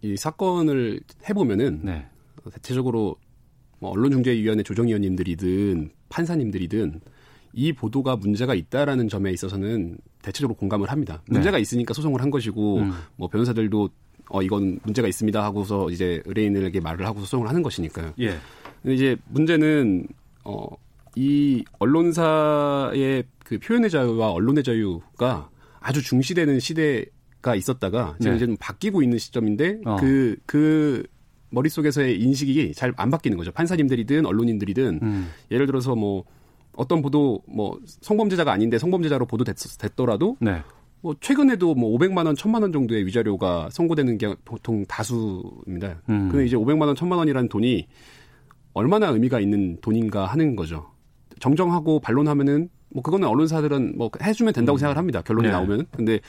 이 사건을 해보면은 네. 대체적으로 뭐 언론중재위원회 조정위원님들이든 판사님들이든 이 보도가 문제가 있다라는 점에 있어서는 대체적으로 공감을 합니다. 네. 문제가 있으니까 소송을 한 것이고 음. 뭐 변호사들도 어 이건 문제가 있습니다 하고서 이제 의뢰인에게 말을 하고 소송을 하는 것이니까요. 예. 근데 이제 문제는 어이 언론사의 그 표현의 자유와 언론의 자유가 아주 중시되는 시대가 있었다가 지금 네. 이제 좀 바뀌고 있는 시점인데 어. 그그 머릿속에서의 인식이 잘 안 바뀌는 거죠. 판사님들이든 언론인들이든 음. 예를 들어서 뭐 어떤 보도 뭐 성범죄자가 아닌데 성범죄자로 보도됐 더라도 네. 뭐 최근에도 뭐 500만 원, 1000만 원 정도의 위자료가 선고되는 게 보통 다수입니다. 음. 근데 이제 500만 원, 1000만 원이라는 돈이 얼마나 의미가 있는 돈인가 하는 거죠. 정정하고 반론하면은 뭐 그거는 언론사들은 뭐 해주면 된다고 생각을 합니다. 결론이 네. 나오면. 근데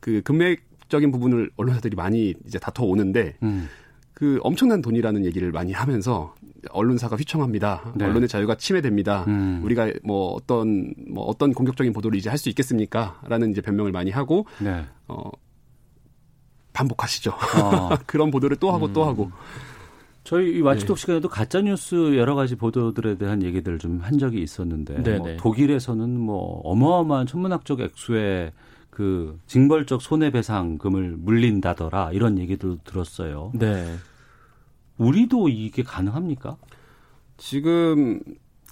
그 금액적인 부분을 언론사들이 많이 이제 다퉈 오는데 음. 그 엄청난 돈이라는 얘기를 많이 하면서 언론사가 휘청합니다. 네. 언론의 자유가 침해됩니다. 음. 우리가 뭐 어떤 뭐 어떤 공격적인 보도를 이제 할 수 있겠습니까?라는 이제 변명을 많이 하고 네. 어 반복하시죠. 어. 그런 보도를 또 하고 또 하고. 저희 이 와치독 네. 시간에도 가짜 뉴스 여러 가지 보도들에 대한 얘기들을 좀 한 적이 있었는데. 뭐 독일에서는 뭐 어마어마한 천문학적 액수의 그 징벌적 손해배상금을 물린다더라 이런 얘기도 들었어요. 네. 우리도 이게 가능합니까? 지금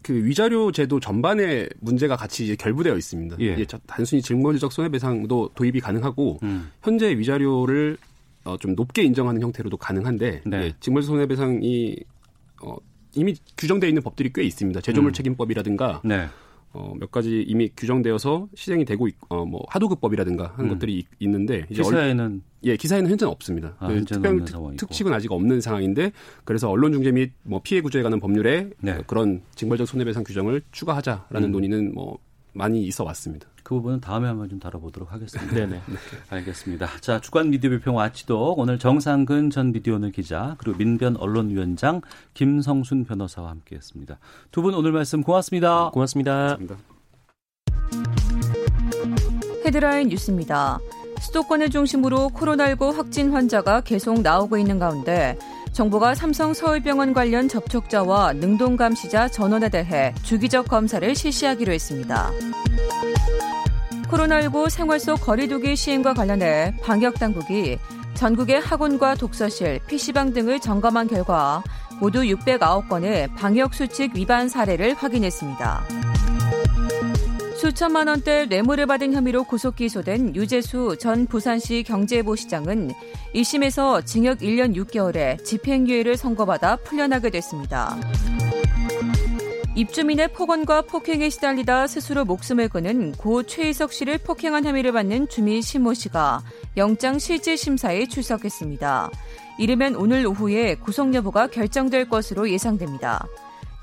그 위자료 제도 전반에 문제가 같이 이제 결부되어 있습니다. 예. 단순히 징벌적 손해배상도 도입이 가능하고 음. 현재 위자료를 어, 좀 높게 인정하는 형태로도 가능한데 네. 예, 징벌적 손해배상이 어, 이미 규정되어 있는 법들이 꽤 있습니다. 제조물 음. 책임법이라든가 네. 어, 몇 가지 이미 규정되어서 시행이 되고 있, 어, 뭐 하도급법이라든가 하는 음. 것들이 있, 있는데 이제 얼- 기사에는 예, 기사에는 현재는 없습니다. 아, 그 특별 특-. 특칙은 아직 없는 상황인데 그래서 언론 중재 및 뭐 피해 구조에 관한 법률에 네. 그런 징벌적 손해배상 규정을 추가하자라는 음. 논의는 뭐 많이 있어 왔습니다. 그 부분은 다음에 한번 좀 다뤄보도록 하겠습니다. 네네. 알겠습니다. 자, 주간 미디어 비평 와치독 오늘 정상근 전 미디어오늘 기자 그리고 민변 언론위원장 김성순 변호사와 함께했습니다. 두 분 오늘 말씀 고맙습니다. 고맙습니다. 감사합니다. 헤드라인 뉴스입니다. 수도권을 중심으로 코로나19 확진 환자가 계속 나오고 있는 가운데 정부가 삼성 서울병원 관련 접촉자와 능동 감시자 전원에 대해 주기적 검사를 실시하기로 했습니다. 코로나19 생활 속 거리두기 시행과 관련해 방역당국이 전국의 학원과 독서실, PC방 등을 점검한 결과 모두 609건의 방역수칙 위반 사례를 확인했습니다. 수천만 원대 뇌물을 받은 혐의로 구속 기소된 유재수 전 부산시 경제부 시장은 1심에서 징역 1년 6개월에 집행유예를 선고받아 풀려나게 됐습니다. 입주민의 폭언과 폭행에 시달리다 스스로 목숨을 끊은 고 최희석 씨를 폭행한 혐의를 받는 주민 신모 씨가 영장 실질 심사에 출석했습니다. 이르면 오늘 오후에 구속 여부가 결정될 것으로 예상됩니다.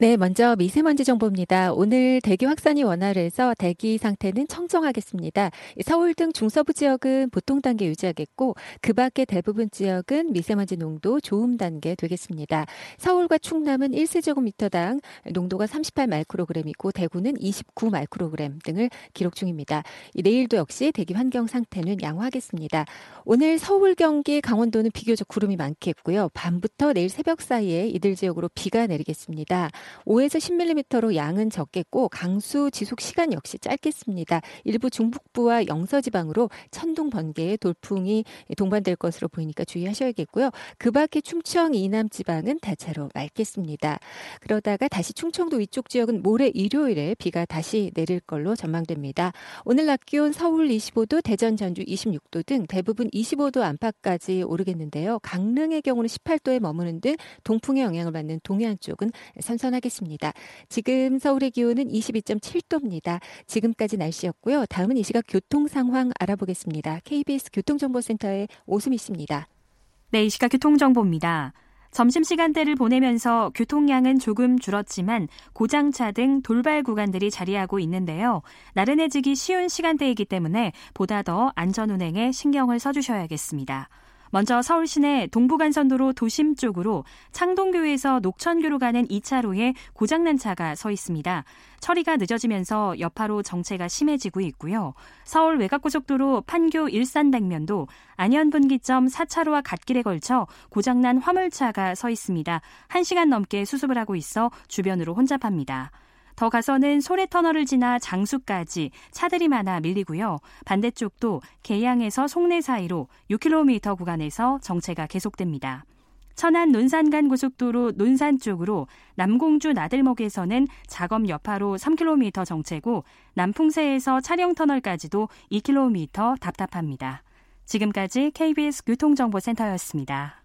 네, 먼저 미세먼지 정보입니다. 오늘 대기 확산이 원활해서 대기 상태는 청정하겠습니다. 서울 등 중서부 지역은 보통 단계 유지하겠고 그 밖의 대부분 지역은 미세먼지 농도 좋음 단계 되겠습니다. 서울과 충남은 1세제곱미터당 농도가 38 마이크로그램이고 대구는 29 마이크로그램 등을 기록 중입니다. 내일도 역시 대기 환경 상태는 양호하겠습니다. 오늘 서울, 경기, 강원도는 비교적 구름이 많겠고요. 밤부터 내일 새벽 사이에 이들 지역으로 비가 내리겠습니다. 5에서 10mm로 양은 적겠고 강수 지속 시간 역시 짧겠습니다. 일부 중북부와 영서 지방으로 천둥 번개의 돌풍이 동반될 것으로 보이니까 주의하셔야겠고요. 그 밖에 충청 이남 지방은 대체로 맑겠습니다. 그러다가 다시 충청도 위쪽 지역은 모레 일요일에 비가 다시 내릴 걸로 전망됩니다. 오늘 낮 기온 서울 25도, 대전 전주 26도 등 대부분 25도 안팎까지 오르겠는데요. 강릉의 경우는 18도에 머무는 등 동풍의 영향을 받는 동해안 쪽은 선선 하겠습니다. 지금 서울의 기온은 22.7도입니다. 지금까지 날씨였고요. 다음은 이 시각 교통 상황 알아보겠습니다. KBS 교통정보센터의 오수미 씨입니다. 네, 이 시각 교통정보입니다. 점심시간대를 보내면서 교통량은 조금 줄었지만 고장차 등 돌발 구간들이 자리하고 있는데요. 나른해지기 쉬운 시간대이기 때문에 보다 더 안전운행에 신경을 써주셔야겠습니다. 먼저 서울 시내 동부간선도로 도심 쪽으로 창동교에서 녹천교로 가는 2차로에 고장난 차가 서 있습니다. 처리가 늦어지면서 여파로 정체가 심해지고 있고요. 서울 외곽고속도로 판교 일산 방면도 안현분기점 4차로와 갓길에 걸쳐 고장난 화물차가 서 있습니다. 1시간 넘게 수습을 하고 있어 주변으로 혼잡합니다. 더 가서는 소래터널을 지나 장수까지 차들이 많아 밀리고요. 반대쪽도 계양에서 송내 사이로 6km 구간에서 정체가 계속됩니다. 천안 논산간 고속도로 논산 쪽으로 남공주 나들목에서는 작업 여파로 3km 정체고 남풍세에서 차량터널까지도 2km 답답합니다. 지금까지 KBS 교통정보센터였습니다.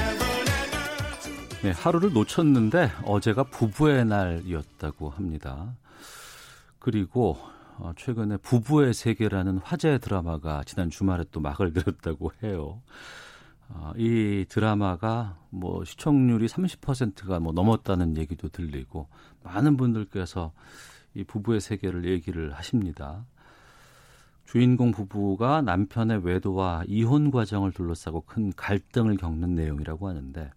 네, 하루를 놓쳤는데 어제가 부부의 날이었다고 합니다. 그리고 어, 최근에 부부의 세계라는 화제 드라마가 지난 주말에 또 막을 내렸다고 해요. 어, 이 드라마가 뭐 시청률이 30%가 뭐 넘었다는 얘기도 들리고 많은 분들께서 이 부부의 세계를 얘기를 하십니다. 주인공 부부가 남편의 외도와 이혼 과정을 둘러싸고 큰 갈등을 겪는 내용이라고 하는데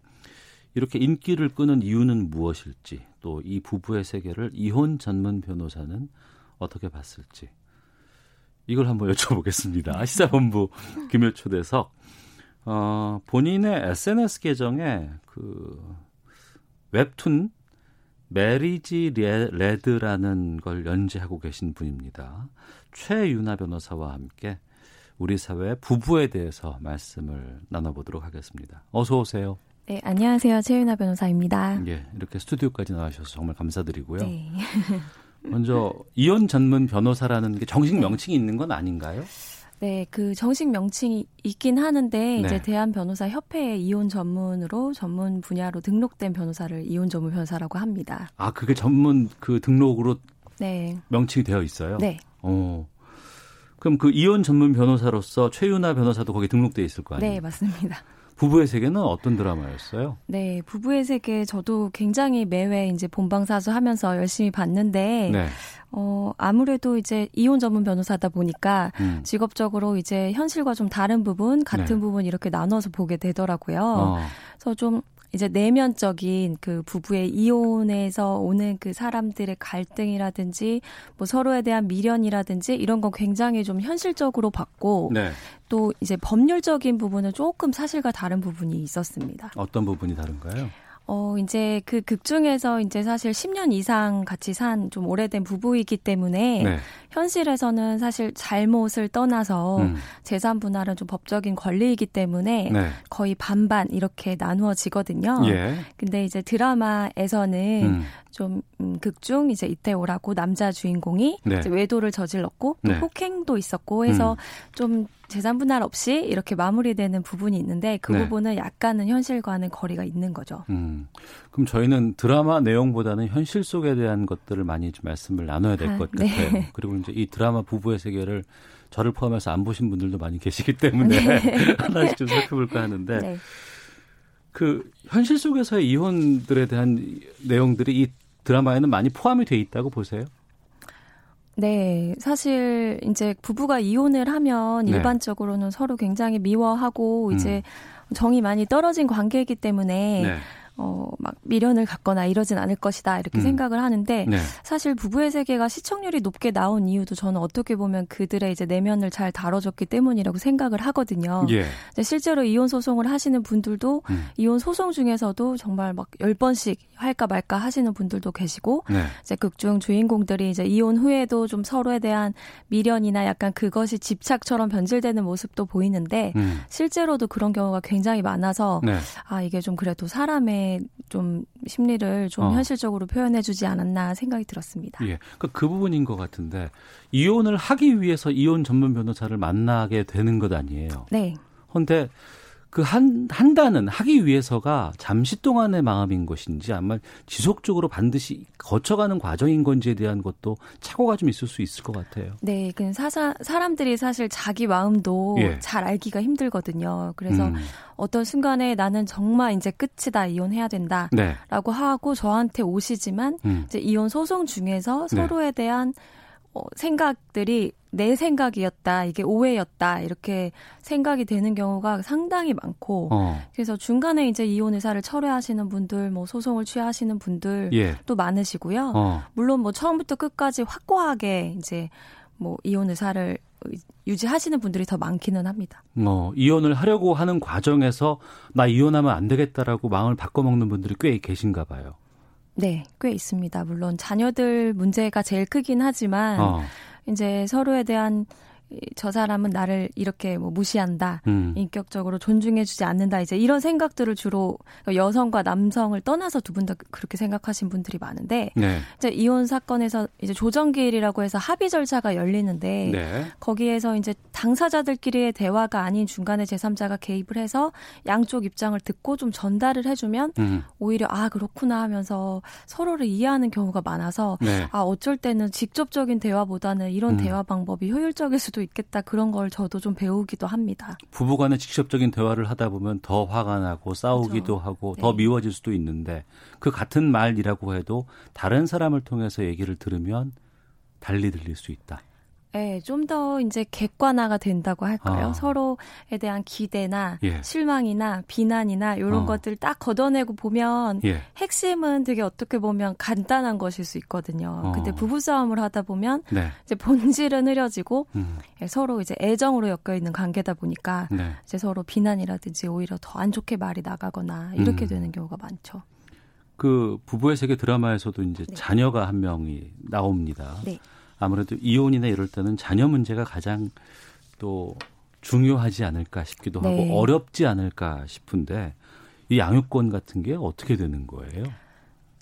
이렇게 인기를 끄는 이유는 무엇일지 또 이 부부의 세계를 이혼 전문 변호사는 어떻게 봤을지 이걸 한번 여쭤보겠습니다. 시사본부 금요 초대석 어, 본인의 SNS 계정에 그 웹툰 메리지 레드라는 걸 연재하고 계신 분입니다. 최유나 변호사와 함께 우리 사회 부부에 대해서 말씀을 나눠보도록 하겠습니다. 어서 오세요. 네, 안녕하세요. 최윤아 변호사입니다. 예, 이렇게 스튜디오까지 나와주셔서 정말 감사드리고요. 네. 먼저 이혼 전문 변호사라는 게 정식 명칭이 있는 건 아닌가요? 네, 그 정식 명칭이 있긴 하는데 네. 이제 대한 변호사 협회에 이혼 전문으로 전문 분야로 등록된 변호사를 이혼 전문 변호사라고 합니다. 아, 그게 전문 그 등록으로 네. 명칭이 되어 있어요? 네. 어. 그럼 그 이혼 전문 변호사로서 최윤아 변호사도 거기 등록돼 있을 거 아니에요? 네, 맞습니다. 부부의 세계는 어떤 드라마였어요? 네, 부부의 세계 저도 굉장히 매회 이제 본방사수 하면서 열심히 봤는데 네. 어, 아무래도 이제 이혼 전문 변호사다 보니까 음. 직업적으로 이제 현실과 좀 다른 부분, 같은 네. 부분 이렇게 나눠서 보게 되더라고요. 어. 그래서 좀 이제 내면적인 그 부부의 이혼에서 오는 그 사람들의 갈등이라든지 뭐 서로에 대한 미련이라든지 이런 건 굉장히 좀 현실적으로 봤고 네. 또 이제 법률적인 부분은 조금 사실과 다른 부분이 있었습니다. 어떤 부분이 다른가요? 어, 이제 그 극 중에서 이제 사실 10년 이상 같이 산 좀 오래된 부부이기 때문에 네. 현실에서는 사실 잘못을 떠나서 음. 재산 분할은 좀 법적인 권리이기 때문에 네. 거의 반반 이렇게 나누어지거든요. 예. 근데 이제 드라마에서는 음. 좀 음, 극중 이제 이태오라고 남자 주인공이 네. 이제 외도를 저질렀고 또 네. 폭행도 있었고 해서 음. 좀 재산 분할 없이 이렇게 마무리되는 부분이 있는데 그 네. 부분은 약간은 현실과는 거리가 있는 거죠. 음. 그럼 저희는 드라마 내용보다는 현실 속에 대한 것들을 많이 좀 말씀을 나눠야 될 아, 것 네. 같아요. 그리고 이제 이 드라마 부부의 세계를 저를 포함해서 안 보신 분들도 많이 계시기 때문에 하나씩 좀 살펴볼까 하는데 네. 그 현실 속에서의 이혼들에 대한 내용들이 이 드라마에는 많이 포함이 돼 있다고 보세요? 네, 사실 이제 부부가 이혼을 하면 네. 일반적으로는 서로 굉장히 미워하고 음. 이제 정이 많이 떨어진 관계이기 때문에 네. 어, 막 미련을 갖거나 이러진 않을 것이다 이렇게 음. 생각을 하는데 네. 사실 부부의 세계가 시청률이 높게 나온 이유도 저는 어떻게 보면 그들의 이제 내면을 잘 다뤄줬기 때문이라고 생각을 하거든요. 예. 실제로 이혼 소송을 하시는 분들도 음. 이혼 소송 중에서도 정말 막 열 번씩 할까 말까 하시는 분들도 계시고 네. 이제 극중 주인공들이 이제 이혼 후에도 좀 서로에 대한 미련이나 약간 그것이 집착처럼 변질되는 모습도 보이는데 음. 실제로도 그런 경우가 굉장히 많아서 네. 아 이게 좀 그래도 사람의 좀 심리를 좀 어. 현실적으로 표현해주지 않았나 생각이 들었습니다. 예. 그, 그 부분인 것 같은데 이혼을 하기 위해서 이혼 전문 변호사를 만나게 되는 것 아니에요. 네. 그런데 그 한, 한다는 하기 위해서가 잠시 동안의 마음인 것인지 아마 지속적으로 반드시 거쳐가는 과정인 건지에 대한 것도 착오가 좀 있을 수 있을 것 같아요. 네, 그 사사, 사람들이 사실 자기 마음도 예. 잘 알기가 힘들거든요. 그래서 음. 어떤 순간에 나는 정말 이제 끝이다, 이혼해야 된다. 네. 라고 하고 저한테 오시지만 음. 이제 이혼 소송 중에서 네. 서로에 대한 어, 생각들이 내 생각이었다, 이게 오해였다, 이렇게 생각이 되는 경우가 상당히 많고, 어. 그래서 중간에 이제 이혼 의사를 철회하시는 분들, 뭐 소송을 취하시는 분들 예. 또 많으시고요. 어. 물론 뭐 처음부터 끝까지 확고하게 이제 뭐 이혼 의사를 유지하시는 분들이 더 많기는 합니다. 어, 이혼을 하려고 하는 과정에서 나 이혼하면 안 되겠다라고 마음을 바꿔먹는 분들이 꽤 계신가 봐요. 네, 꽤 있습니다. 물론 자녀들 문제가 제일 크긴 하지만 어. 이제 서로에 대한 이- 저 사람은 나를 이렇게 뭐 무시한다, 음. 인격적으로 존중해주지 않는다, 이제 이런 생각들을 주로 여성과 남성을 떠나서 두 분 다 그렇게 생각하신 분들이 많은데 네. 이제 이혼 사건에서 이제 조정기일이라고 해서 합의 절차가 열리는데 네. 거기에서 이제 당사자들끼리의 대화가 아닌 중간에 제3자가 개입을 해서 양쪽 입장을 듣고 좀 전달을 해주면 음. 오히려 아 그렇구나 하면서 서로를 이해하는 경우가 많아서 네. 아 어쩔 때는 직접적인 대화보다는 이런 음. 대화 방법이 효율적일 수도 있겠다 그런 걸 저도 좀 배우기도 합니다. 부부간에 직접적인 대화를 하다 보면 더 화가 나고 싸우기도 하고 더 네. 미워질 수도 있는데 그 같은 말이라고 해도 다른 사람을 통해서 얘기를 들으면 달리 들릴 수 있다. 네, 좀 더 이제 객관화가 된다고 할까요? 아. 서로에 대한 기대나 예. 실망이나 비난이나 이런 어. 것들 딱 걷어내고 보면 예. 핵심은 되게 어떻게 보면 간단한 것일 수 있거든요. 어. 근데 부부싸움을 하다 보면 네. 이제 본질은 흐려지고 음. 예, 서로 이제 애정으로 엮여 있는 관계다 보니까 네. 이제 서로 비난이라든지 오히려 더 안 좋게 말이 나가거나 이렇게 음. 되는 경우가 많죠. 그 부부의 세계 드라마에서도 이제 자녀가 한 명이 나옵니다. 네. 아무래도 이혼이나 이럴 때는 자녀 문제가 가장 또 중요하지 않을까 싶기도 네. 하고 어렵지 않을까 싶은데 이 양육권 같은 게 어떻게 되는 거예요?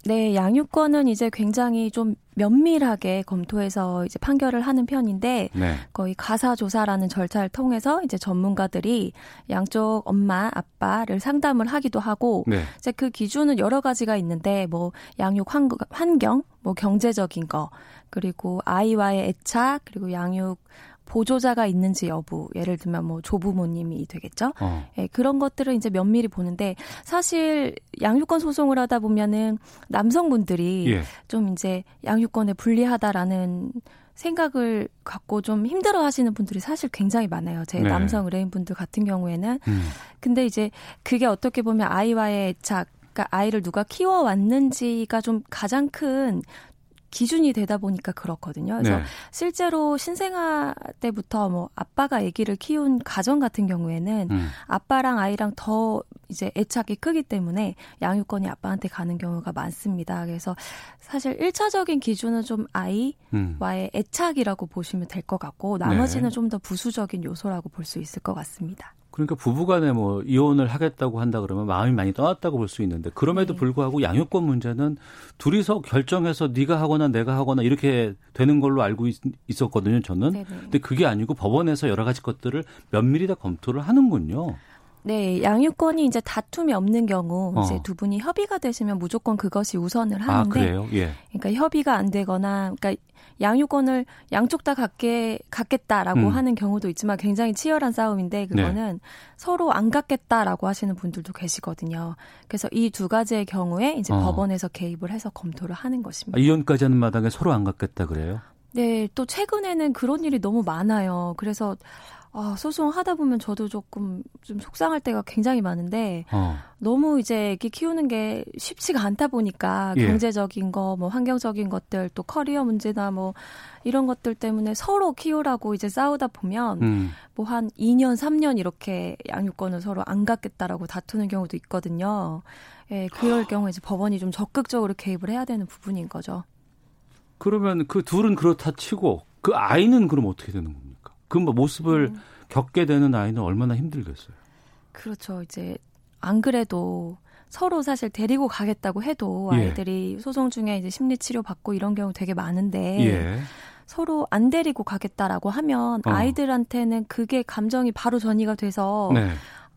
네, 양육권은 이제 굉장히 좀 면밀하게 검토해서 이제 판결을 하는 편인데 네. 거의 가사 조사라는 절차를 통해서 이제 전문가들이 양쪽 엄마, 아빠를 상담을 하기도 하고 네. 이제 그 기준은 여러 가지가 있는데 뭐 양육 환- 환경, 뭐 경제적인 거, 그리고 아이와의 애착, 그리고 양육 보조자가 있는지 여부, 예를 들면 뭐 조부모님이 되겠죠. 어. 예, 그런 것들을 이제 면밀히 보는데 사실 양육권 소송을 하다 보면은 남성분들이 예. 좀 이제 양육권에 불리하다라는 생각을 갖고 좀 힘들어 하시는 분들이 사실 굉장히 많아요. 제 네. 남성 의뢰인분들 같은 경우에는. 음. 근데 이제 그게 어떻게 보면 아이와의 애착, 그러니까 아이를 누가 키워왔는지가 좀 가장 큰 기준이 되다 보니까 그렇거든요. 그래서 네. 실제로 신생아 때부터 뭐 아빠가 아기를 키운 가정 같은 경우에는 음. 아빠랑 아이랑 더 이제 애착이 크기 때문에 양육권이 아빠한테 가는 경우가 많습니다. 그래서 사실 1차적인 기준은 좀 아이와의 음. 애착이라고 보시면 될 것 같고 나머지는 네. 좀더 부수적인 요소라고 볼 수 있을 것 같습니다. 그러니까 부부간에 뭐 이혼을 하겠다고 한다 그러면 마음이 많이 떠났다고 볼 수 있는데 그럼에도 네. 불구하고 양육권 문제는 둘이서 결정해서 네가 하거나 내가 하거나 이렇게 되는 걸로 알고 있, 었거든요 저는. 네네. 근데 그게 아니고 법원에서 여러 가지 것들을 면밀히 다 검토를 하는군요. 네, 양육권이 이제 다툼이 없는 경우 어. 이제 두 분이 협의가 되시면 무조건 그것이 우선을 아 하는데 그래요? 예. 그러니까 협의가 안 되거나 그러니까 양육권을 양쪽 다 갖게 갖겠다라고 음. 하는 경우도 있지만 굉장히 치열한 싸움인데 그거는 서로 안 갖겠다라고 하시는 분들도 계시거든요. 그래서 이 두 가지의 경우에 이제 어. 법원에서 개입을 해서 검토를 하는 아, 것입니다. 이혼까지 하는 마당에 서로 안 갖겠다 그래요? 네, 또 최근에는 그런 일이 너무 많아요. 그래서 아, 소송하다 보면 저도 조금 좀 속상할 때가 굉장히 많은데 어. 너무 이제 애기 키우는 게 쉽지가 않다 보니까 예. 경제적인 거, 뭐 환경적인 것들, 또 커리어 문제나 뭐 이런 것들 때문에 서로 키우라고 이제 싸우다 보면 음. 뭐한 2년, 3년 이렇게 양육권을 서로 안 갖겠다라고 다투는 경우도 있거든요. 예, 그럴 경우에 이제 법원이 좀 적극적으로 개입을 해야 되는 부분인 거죠. 그러면 그 둘은 그렇다 치고 그 아이는 그럼 어떻게 되는 겁니까? 그뭐 모습을 음. 겪게 되는 아이는 얼마나 힘들겠어요? 그렇죠. 이제 안 그래도 서로 사실 데리고 가겠다고 해도 예. 아이들이 소송 중에 이제 심리 치료 받고 이런 경우 되게 많은데 예. 서로 안 데리고 가겠다라고 하면 어. 아이들한테는 그게 감정이 바로 전이가 돼서 네.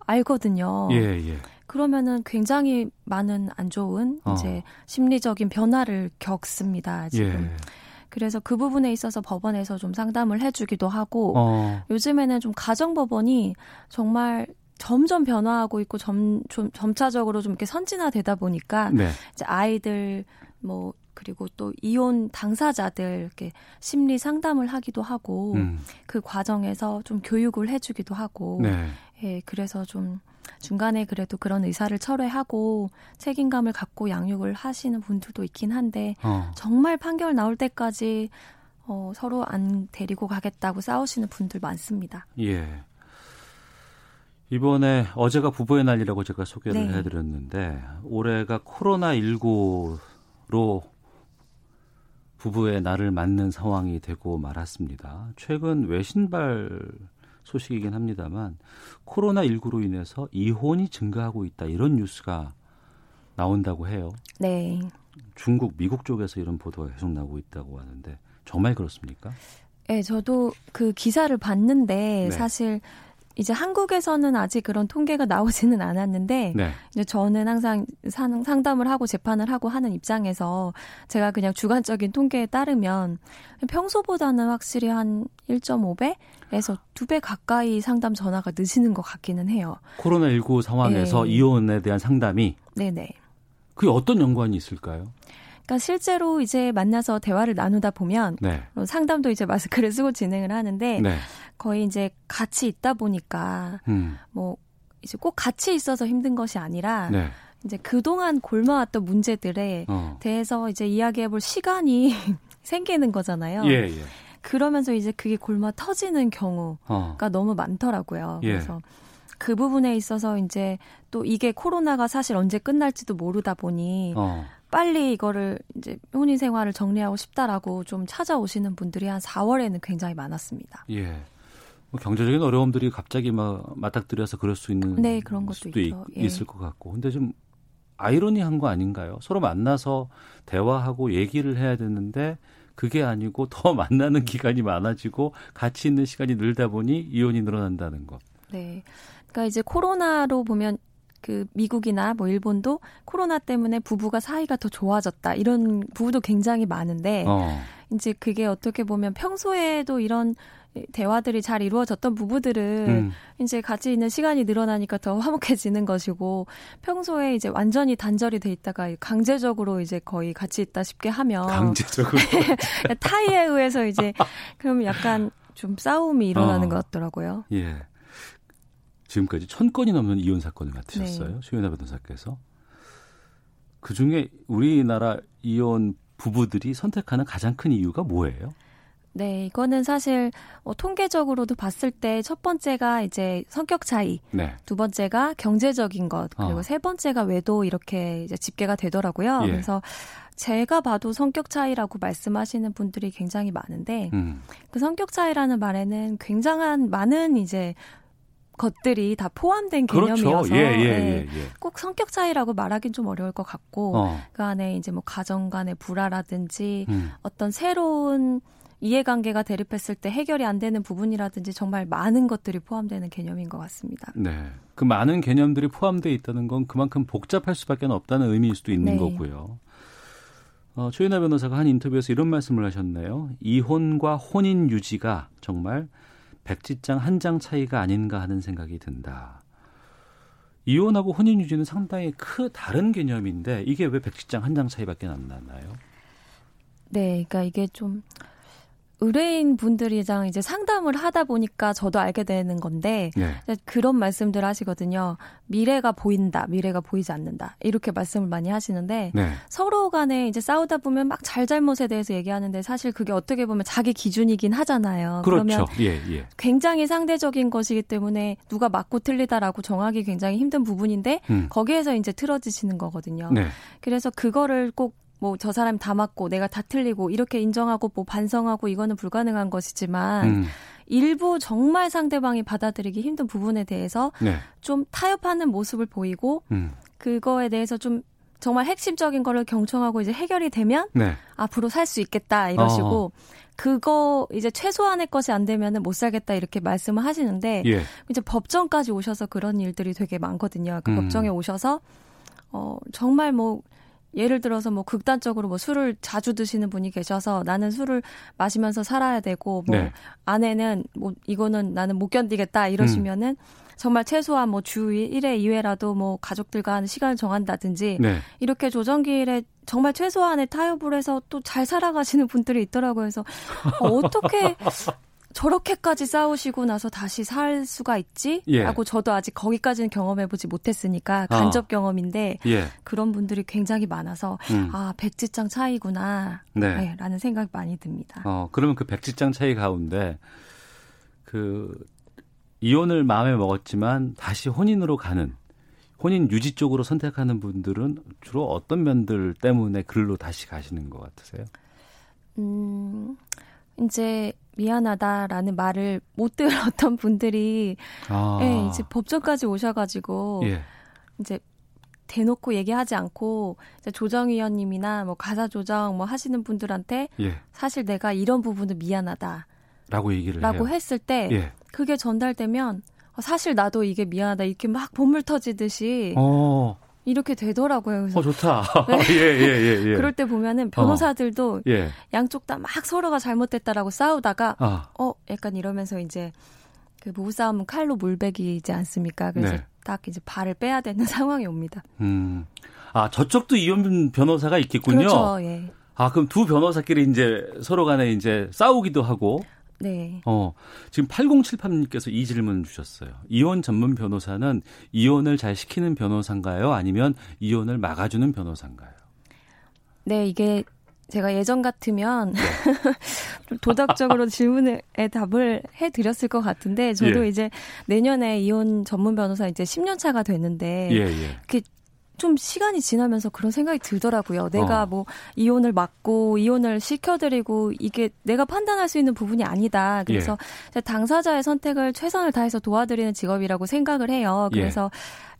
알거든요. 예, 예. 그러면은 굉장히 많은 안 좋은 어. 이제 심리적인 변화를 겪습니다. 지금. 예. 그래서 그 부분에 있어서 법원에서 좀 상담을 해주기도 하고 어. 요즘에는 좀 가정법원이 정말 점점 변화하고 있고 점, 좀 점차적으로 좀 이렇게 선진화되다 보니까 네. 이제 아이들 뭐 그리고 또 이혼 당사자들 이렇게 심리 상담을 하기도 하고 음. 그 과정에서 좀 교육을 해주기도 하고 네. 예 그래서 좀 중간에 그래도 그런 의사를 철회하고 책임감을 갖고 양육을 하시는 분들도 있긴 한데 어. 정말 판결 나올 때까지 어, 서로 안 데리고 가겠다고 싸우시는 분들 많습니다. 예. 이번에 어제가 부부의 날이라고 제가 소개를 네. 해드렸는데 올해가 코로나 19로 부부의 날을 맞는 상황이 되고 말았습니다. 최근 외신발 소식이긴 합니다만 코로나 19로 인해서 이혼이 증가하고 있다 이런 뉴스가 나온다고 해요. 네. 중국, 미국 쪽에서 이런 보도가 계속 나오고 있다고 하는데 정말 그렇습니까? 네, 저도 그 기사를 봤는데 네. 사실 이제 한국에서는 아직 그런 통계가 나오지는 않았는데 네. 이제 저는 항상 상- 상담을 하고 재판을 하고 하는 입장에서 제가 그냥 주관적인 통계에 따르면 평소보다는 확실히 한 1.5배에서 2배 가까이 상담 전화가 늦으는 것 같기는 해요. 코로나 19 상황에서 예. 이혼에 대한 상담이 네네. 그게 어떤 연관이 있을까요? 그러니까 실제로 이제 만나서 대화를 나누다 보면 네. 어, 상담도 이제 마스크를 쓰고 진행을 하는데 네. 거의 이제 같이 있다 보니까 음. 뭐 이제 꼭 같이 있어서 힘든 것이 아니라 네. 이제 그동안 골마왔던 문제들에 어. 대해서 이제 이야기해 볼 시간이 생기는 거잖아요. 예, 예. 그러면서 이제 그게 골마 터지는 경우가 어. 너무 많더라고요. 예. 그래서 그 부분에 있어서 이제 또 이게 코로나가 사실 언제 끝날지도 모르다 보니 어. 빨리 이거를 이제 혼인 생활을 정리하고 싶다라고 좀 찾아오시는 분들이 한 4월에는 굉장히 많았습니다. 예. 뭐 경제적인 어려움들이 갑자기 막 맞닥뜨려서 그럴 수 있는 네, 그런 것도. 있, 예. 있을 것 같고. 근데 좀 아이러니한 거 아닌가요? 서로 만나서 대화하고 얘기를 해야 되는데 그게 아니고 더 만나는 기간이 많아지고 같이 있는 시간이 늘다 보니 이혼이 늘어난다는 거. 네. 그러니까 이제 코로나로 보면 그 미국이나 뭐 일본도 코로나 때문에 부부가 사이가 더 좋아졌다 이런 부부도 굉장히 많은데 어. 이제 그게 어떻게 보면 평소에도 이런 대화들이 잘 이루어졌던 부부들은 음. 이제 같이 있는 시간이 늘어나니까 더 화목해지는 것이고 평소에 이제 완전히 단절이 돼 있다가 강제적으로 이제 거의 같이 있다 싶게 하면 강제적으로. 타이에 의해서 이제 그럼 약간 좀 싸움이 일어나는 어. 것 같더라고요. 예. 지금까지 천 건이 넘는 이혼 사건을 맡으셨어요. 네. 수연아 변호사께서. 그 중에 우리나라 이혼 부부들이 선택하는 가장 큰 이유가 뭐예요? 네, 이거는 사실 어, 통계적으로도 봤을 때 첫 번째가 이제 성격 차이, 네. 두 번째가 경제적인 것, 그리고 어. 세 번째가 외도 이렇게 이제 집계가 되더라고요. 예. 그래서 제가 봐도 성격 차이라고 말씀하시는 분들이 굉장히 많은데 음. 그 성격 차이라는 말에는 굉장한 많은 이제 것들이 다 포함된 그렇죠. 개념이어서 예, 예, 네, 예, 예. 꼭 성격 차이라고 말하긴 좀 어려울 것 같고 어. 그 안에 이제 뭐 가정 간의 불화라든지 음. 어떤 새로운 이해관계가 대립했을 때 해결이 안 되는 부분이라든지 정말 많은 것들이 포함되는 개념인 것 같습니다. 네. 그 많은 개념들이 포함되어 있다는 건 그만큼 복잡할 수밖에 없다는 의미일 수도 있는 네. 거고요. 어, 최윤아 변호사가 한 인터뷰에서 이런 말씀을 하셨네요. 이혼과 혼인 유지가 정말 백지장 한 장 차이가 아닌가 하는 생각이 든다. 이혼하고 혼인 유지는 상당히 크 다른 개념인데 이게 왜 백지장 한 장 차이밖에 안 나나요? 네, 그러니까 이게 좀 의뢰인 분들이랑 이제 상담을 하다 보니까 저도 알게 되는 건데 네. 그런 말씀들 하시거든요. 미래가 보인다, 미래가 보이지 않는다 이렇게 말씀을 많이 하시는데 네. 서로 간에 이제 싸우다 보면 막 잘잘못에 대해서 얘기하는데 사실 그게 어떻게 보면 자기 기준이긴 하잖아요. 그렇죠. 그러면 예, 예. 굉장히 상대적인 것이기 때문에 누가 맞고 틀리다라고 정하기 굉장히 힘든 부분인데 음. 거기에서 이제 틀어지시는 거거든요. 네. 그래서 그거를 꼭 뭐 저 사람 다 맞고 내가 다 틀리고 이렇게 인정하고 뭐 반성하고 이거는 불가능한 것이지만 음. 일부 정말 상대방이 받아들이기 힘든 부분에 대해서 네. 좀 타협하는 모습을 보이고 음. 그거에 대해서 좀 정말 핵심적인 거를 경청하고 이제 해결이 되면 네. 앞으로 살 수 있겠다 이러시고 어. 그거 이제 최소한의 것이 안 되면은 못 살겠다 이렇게 말씀을 하시는데 예. 이제 법정까지 오셔서 그런 일들이 되게 많거든요. 그 음. 법정에 오셔서 어 정말 뭐 예를 들어서 뭐 극단적으로 뭐 술을 자주 드시는 분이 계셔서 나는 술을 마시면서 살아야 되고 뭐 네. 아내는 뭐 이거는 나는 못 견디겠다 이러시면은 음. 정말 최소한 뭐 주 1회 2회라도 뭐 가족들과 하는 시간을 정한다든지 네. 이렇게 조정기일에 정말 최소한의 타협을 해서 또 잘 살아가시는 분들이 있더라고요. 그래서 어, 어떻게 저렇게까지 싸우시고 나서 다시 살 수가 있지? 예. 라고 저도 아직 거기까지는 경험해보지 못했으니까 간접 경험인데 예. 그런 분들이 굉장히 많아서 음. 아 백지장 차이구나 네. 네, 라는 생각이 많이 듭니다. 어, 그러면 그 백지장 차이 가운데 그 이혼을 마음에 먹었지만 다시 혼인으로 가는 혼인 유지 쪽으로 선택하는 분들은 주로 어떤 면들 때문에 글로 다시 가시는 것 같으세요? 음, 이제 미안하다라는 말을 못 들었던 분들이 아. 예, 이제 법정까지 오셔가지고 예. 이제 대놓고 얘기하지 않고 이제 조정위원님이나 뭐 가사 조정 뭐 하시는 분들한테 예. 사실 내가 이런 부분은 미안하다라고 라고 얘기를 해요. 했을 때 예. 그게 전달되면 어, 사실 나도 이게 미안하다 이렇게 막 본물 터지듯이 어, 이렇게 되더라고요. 그래서 어 좋다. 예, 예, 예, 예. 그럴 때 보면은 변호사들도 예. 양쪽 다 막 서로가 잘못됐다라고 싸우다가 아. 어 약간 이러면서 이제 그 부부싸움은 칼로 물베기지 않습니까? 그래서 네. 딱 이제 발을 빼야 되는 상황이 옵니다. 음. 아, 저쪽도 이혼 변호사가 있겠군요. 그렇죠. 예. 아, 그럼 두 변호사끼리 이제 서로 간에 이제 싸우기도 하고. 네. 어, 지금 8078님께서 이 질문 주셨어요. 이혼 전문 변호사는 이혼을 잘 시키는 변호사인가요? 아니면 이혼을 막아주는 변호사인가요? 네, 이게 제가 예전 같으면 네. 좀 도덕적으로 질문에 답을 해드렸을 것 같은데 저도 예. 이제 내년에 이혼 전문 변호사 이제 10년 차가 됐는데 예, 예. 좀 시간이 지나면서 그런 생각이 들더라고요. 내가 어. 뭐 이혼을 막고 이혼을 시켜드리고 이게 내가 판단할 수 있는 부분이 아니다. 그래서 예. 당사자의 선택을 최선을 다해서 도와드리는 직업이라고 생각을 해요. 예. 그래서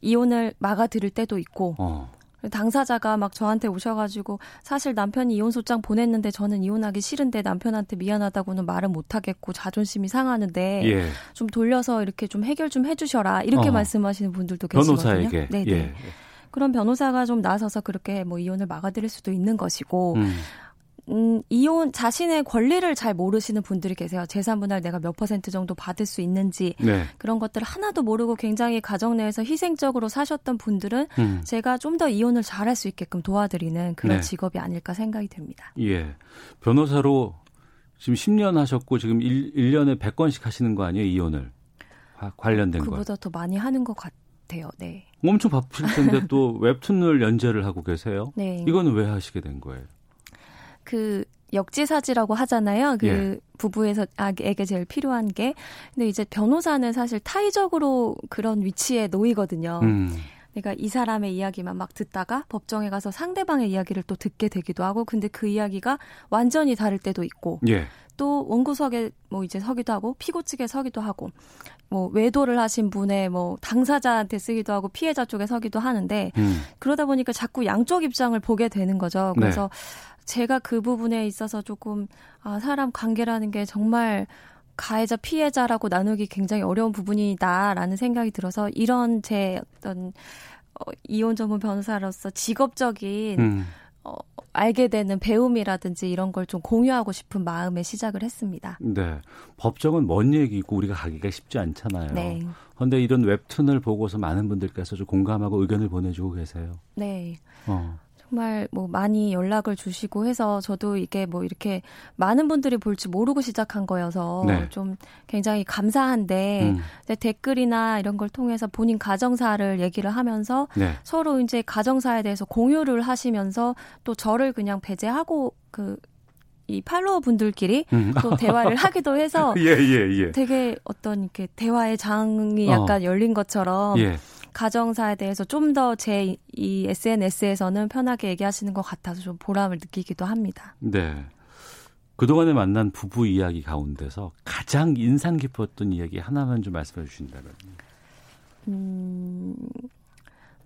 이혼을 막아드릴 때도 있고 어. 당사자가 막 저한테 오셔가지고 사실 남편이 이혼 소장 보냈는데 저는 이혼하기 싫은데 남편한테 미안하다고는 말을 못 하겠고 자존심이 상하는데 예. 좀 돌려서 이렇게 좀 해결 좀 해주셔라 이렇게 어. 말씀하시는 분들도 계시거든요. 변호사에게. 네, 예. 네. 그런 변호사가 좀 나서서 그렇게 뭐 이혼을 막아드릴 수도 있는 것이고 음. 음, 이혼 자신의 권리를 잘 모르시는 분들이 계세요. 재산 분할 내가 몇 퍼센트 정도 받을 수 있는지 네. 그런 것들을 하나도 모르고 굉장히 가정 내에서 희생적으로 사셨던 분들은 음. 제가 좀 더 이혼을 잘할 수 있게끔 도와드리는 그런 네. 직업이 아닐까 생각이 듭니다. 예. 변호사로 지금 10년 하셨고 지금 1, 1년에 100건씩 하시는 거 아니에요? 이혼을. 과- 관련된 거. 그보다 더 많이 하는 것 같아요. 네. 엄청 바쁘실 텐데 또 웹툰을 연재를 하고 계세요. 네. 이거는 왜 하시게 된 거예요? 그 역지사지라고 하잖아요. 그 예. 부부에서 아에게 제일 필요한 게. 근데 이제 변호사는 사실 타의적으로 그런 위치에 놓이거든요. 음. 그러니까 이 사람의 이야기만 막 듣다가 법정에 가서 상대방의 이야기를 또 듣게 되기도 하고 근데 그 이야기가 완전히 다를 때도 있고 예. 또 원고석에 뭐 이제 서기도 하고 피고 측에 서기도 하고 뭐 외도를 하신 분의 뭐 당사자한테 쓰기도 하고 피해자 쪽에 서기도 하는데 음. 그러다 보니까 자꾸 양쪽 입장을 보게 되는 거죠. 네. 그래서 제가 그 부분에 있어서 조금 아 사람 관계라는 게 정말 가해자 피해자라고 나누기 굉장히 어려운 부분이다라는 생각이 들어서 이런 제 어떤 어, 이혼 전문 변호사로서 직업적인 음. 어, 알게 되는 배움이라든지 이런 걸 좀 공유하고 싶은 마음에 시작을 했습니다. 네. 법정은 먼 얘기고 우리가 가기가 쉽지 않잖아요. 네. 그런데 이런 웹툰을 보고서 많은 분들께서 좀 공감하고 의견을 보내주고 계세요. 네. 어. 정말 뭐 많이 연락을 주시고 해서 저도 이게 뭐 이렇게 많은 분들이 볼지 모르고 시작한 거여서 네. 좀 굉장히 감사한데 음. 댓글이나 이런 걸 통해서 본인 가정사를 얘기를 하면서 네. 서로 이제 가정사에 대해서 공유를 하시면서 또 저를 그냥 배제하고 그이 팔로워 분들끼리 음. 또 대화를 하기도 해서 예, 예, 예. 되게 어떤 이렇게 대화의 장이 어. 약간 열린 것처럼 예. 가정사에 대해서 좀 더 제 이 SNS에서는 편하게 얘기하시는 것 같아서 좀 보람을 느끼기도 합니다. 네. 그동안에 만난 부부 이야기 가운데서 가장 인상 깊었던 이야기 하나만 좀 말씀해 주신다면. 음,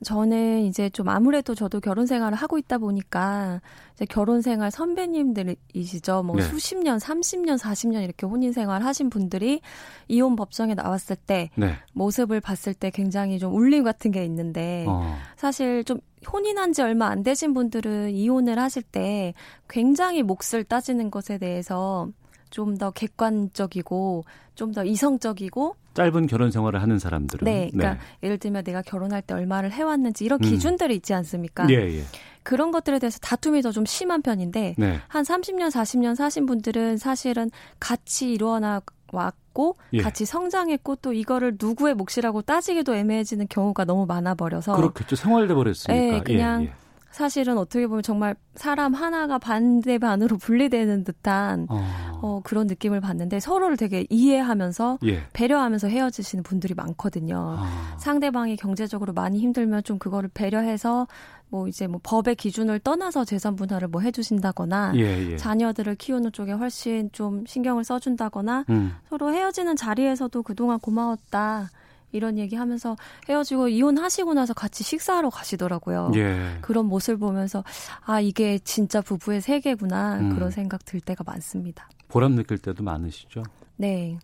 저는 이제 좀 아무래도 저도 결혼 생활을 하고 있다 보니까 이제 결혼 생활 선배님들이시죠. 뭐 네. 수십 년, 30년, 40년 이렇게 혼인 생활 하신 분들이 이혼 법정에 나왔을 때 네. 모습을 봤을 때 굉장히 좀 울림 같은 게 있는데 어. 사실 좀 혼인한 지 얼마 안 되신 분들은 이혼을 하실 때 굉장히 몫을 따지는 것에 대해서 좀 더 객관적이고 좀 더 이성적이고 짧은 결혼 생활을 하는 사람들은. 네, 그러니까 예를 들면 내가 결혼할 때 얼마를 해왔는지 이런 음. 기준들이 있지 않습니까? 예, 예. 그런 것들에 대해서 다툼이 더 좀 심한 편인데 네. 한 30년, 40년 사신 분들은 사실은 같이 이루어나 왔고 예. 같이 성장했고 또 이거를 누구의 몫이라고 따지기도 애매해지는 경우가 너무 많아 버려서 그렇겠죠. 생활돼 버렸으니까. 네, 그냥 예, 예. 사실은 어떻게 보면 정말 사람 하나가 반대 반으로 분리되는 듯한 어. 어, 그런 느낌을 받는데 서로를 되게 이해하면서 예. 배려하면서 헤어지시는 분들이 많거든요. 아. 상대방이 경제적으로 많이 힘들면 좀 그거를 배려해서 뭐 이제 뭐 법의 기준을 떠나서 재산 분할을 뭐 해주신다거나 예, 예. 자녀들을 키우는 쪽에 훨씬 좀 신경을 써준다거나 음. 서로 헤어지는 자리에서도 그동안 고마웠다. 이런 얘기 하면서 헤어지고 이혼하시고 나서 같이 식사하러 가시더라고요. 예. 그런 모습을 보면서 아 이게 진짜 부부의 세계구나 음. 그런 생각 들 때가 많습니다. 보람 느낄 때도 많으시죠? 네.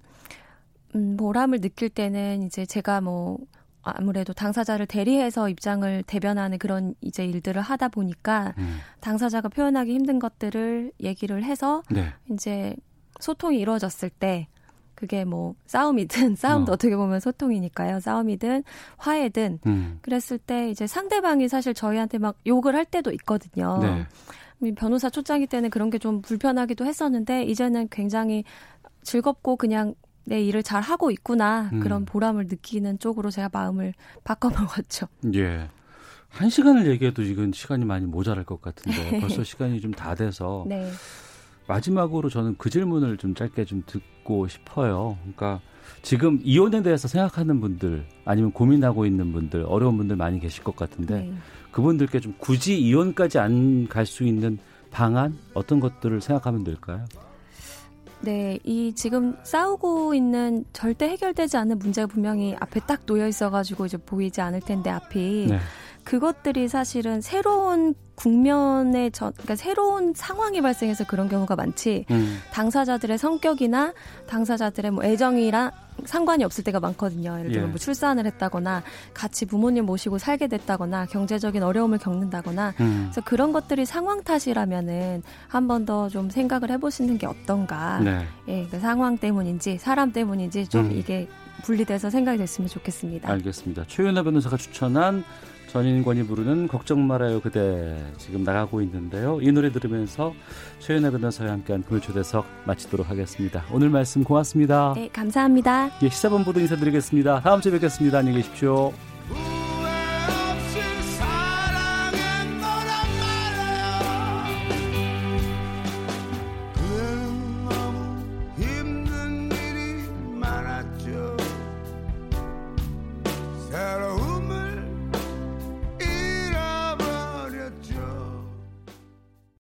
음, 보람을 느낄 때는 이제 제가 뭐 아무래도 당사자를 대리해서 입장을 대변하는 그런 이제 일들을 하다 보니까 음. 당사자가 표현하기 힘든 것들을 얘기를 해서 네. 이제 소통이 이루어졌을 때 그게 뭐 싸움이든 싸움도 어. 떻게 보면 소통이니까요. 싸움이든 화해든 음. 그랬을 때 이제 상대방이 사실 저희한테 막 욕을 할 때도 있거든요. 네. 변호사 초창기 때는 그런 게 좀 불편하기도 했었는데 이제는 굉장히 즐겁고 그냥 내 일을 잘 하고 있구나 음. 그런 보람을 느끼는 쪽으로 제가 마음을 바꿔먹었죠. 예. 한 시간을 얘기해도 이건 시간이 많이 모자랄 것 같은데 벌써 시간이 좀 다 돼서 네. 마지막으로 저는 그 질문을 좀 짧게 좀 듣고 싶어요. 그러니까 지금 이혼에 대해서 생각하는 분들 아니면 고민하고 있는 분들 어려운 분들 많이 계실 것 같은데 네. 그분들께 좀 굳이 이혼까지 안 갈 수 있는 방안 어떤 것들을 생각하면 될까요? 네, 이 지금 싸우고 있는 절대 해결되지 않는 문제가 분명히 앞에 딱 놓여 있어가지고 이제 보이지 않을 텐데 앞이 네. 그것들이 사실은 새로운 국면의 전, 그러니까 새로운 상황이 발생해서 그런 경우가 많지 음. 당사자들의 성격이나 당사자들의 뭐 애정이랑 상관이 없을 때가 많거든요. 예를 들면 예. 뭐 출산을 했다거나 같이 부모님 모시고 살게 됐다거나 경제적인 어려움을 겪는다거나 음. 그래서 그런 것들이 상황 탓이라면은 한 번 더 좀 생각을 해보시는 게 어떤가. 네. 예, 그 상황 때문인지 사람 때문인지 좀 음. 이게 분리돼서 생각이 됐으면 좋겠습니다. 알겠습니다. 최윤아 변호사가 추천한 전인권이 부르는 걱정 말아요 그대 지금 나가고 있는데요. 이 노래 들으면서 최연아 변호사와 함께한 불초대석 마치도록 하겠습니다. 오늘 말씀 고맙습니다. 네, 감사합니다. 예, 시사본부도 인사드리겠습니다. 다음 주에 뵙겠습니다. 안녕히 계십시오.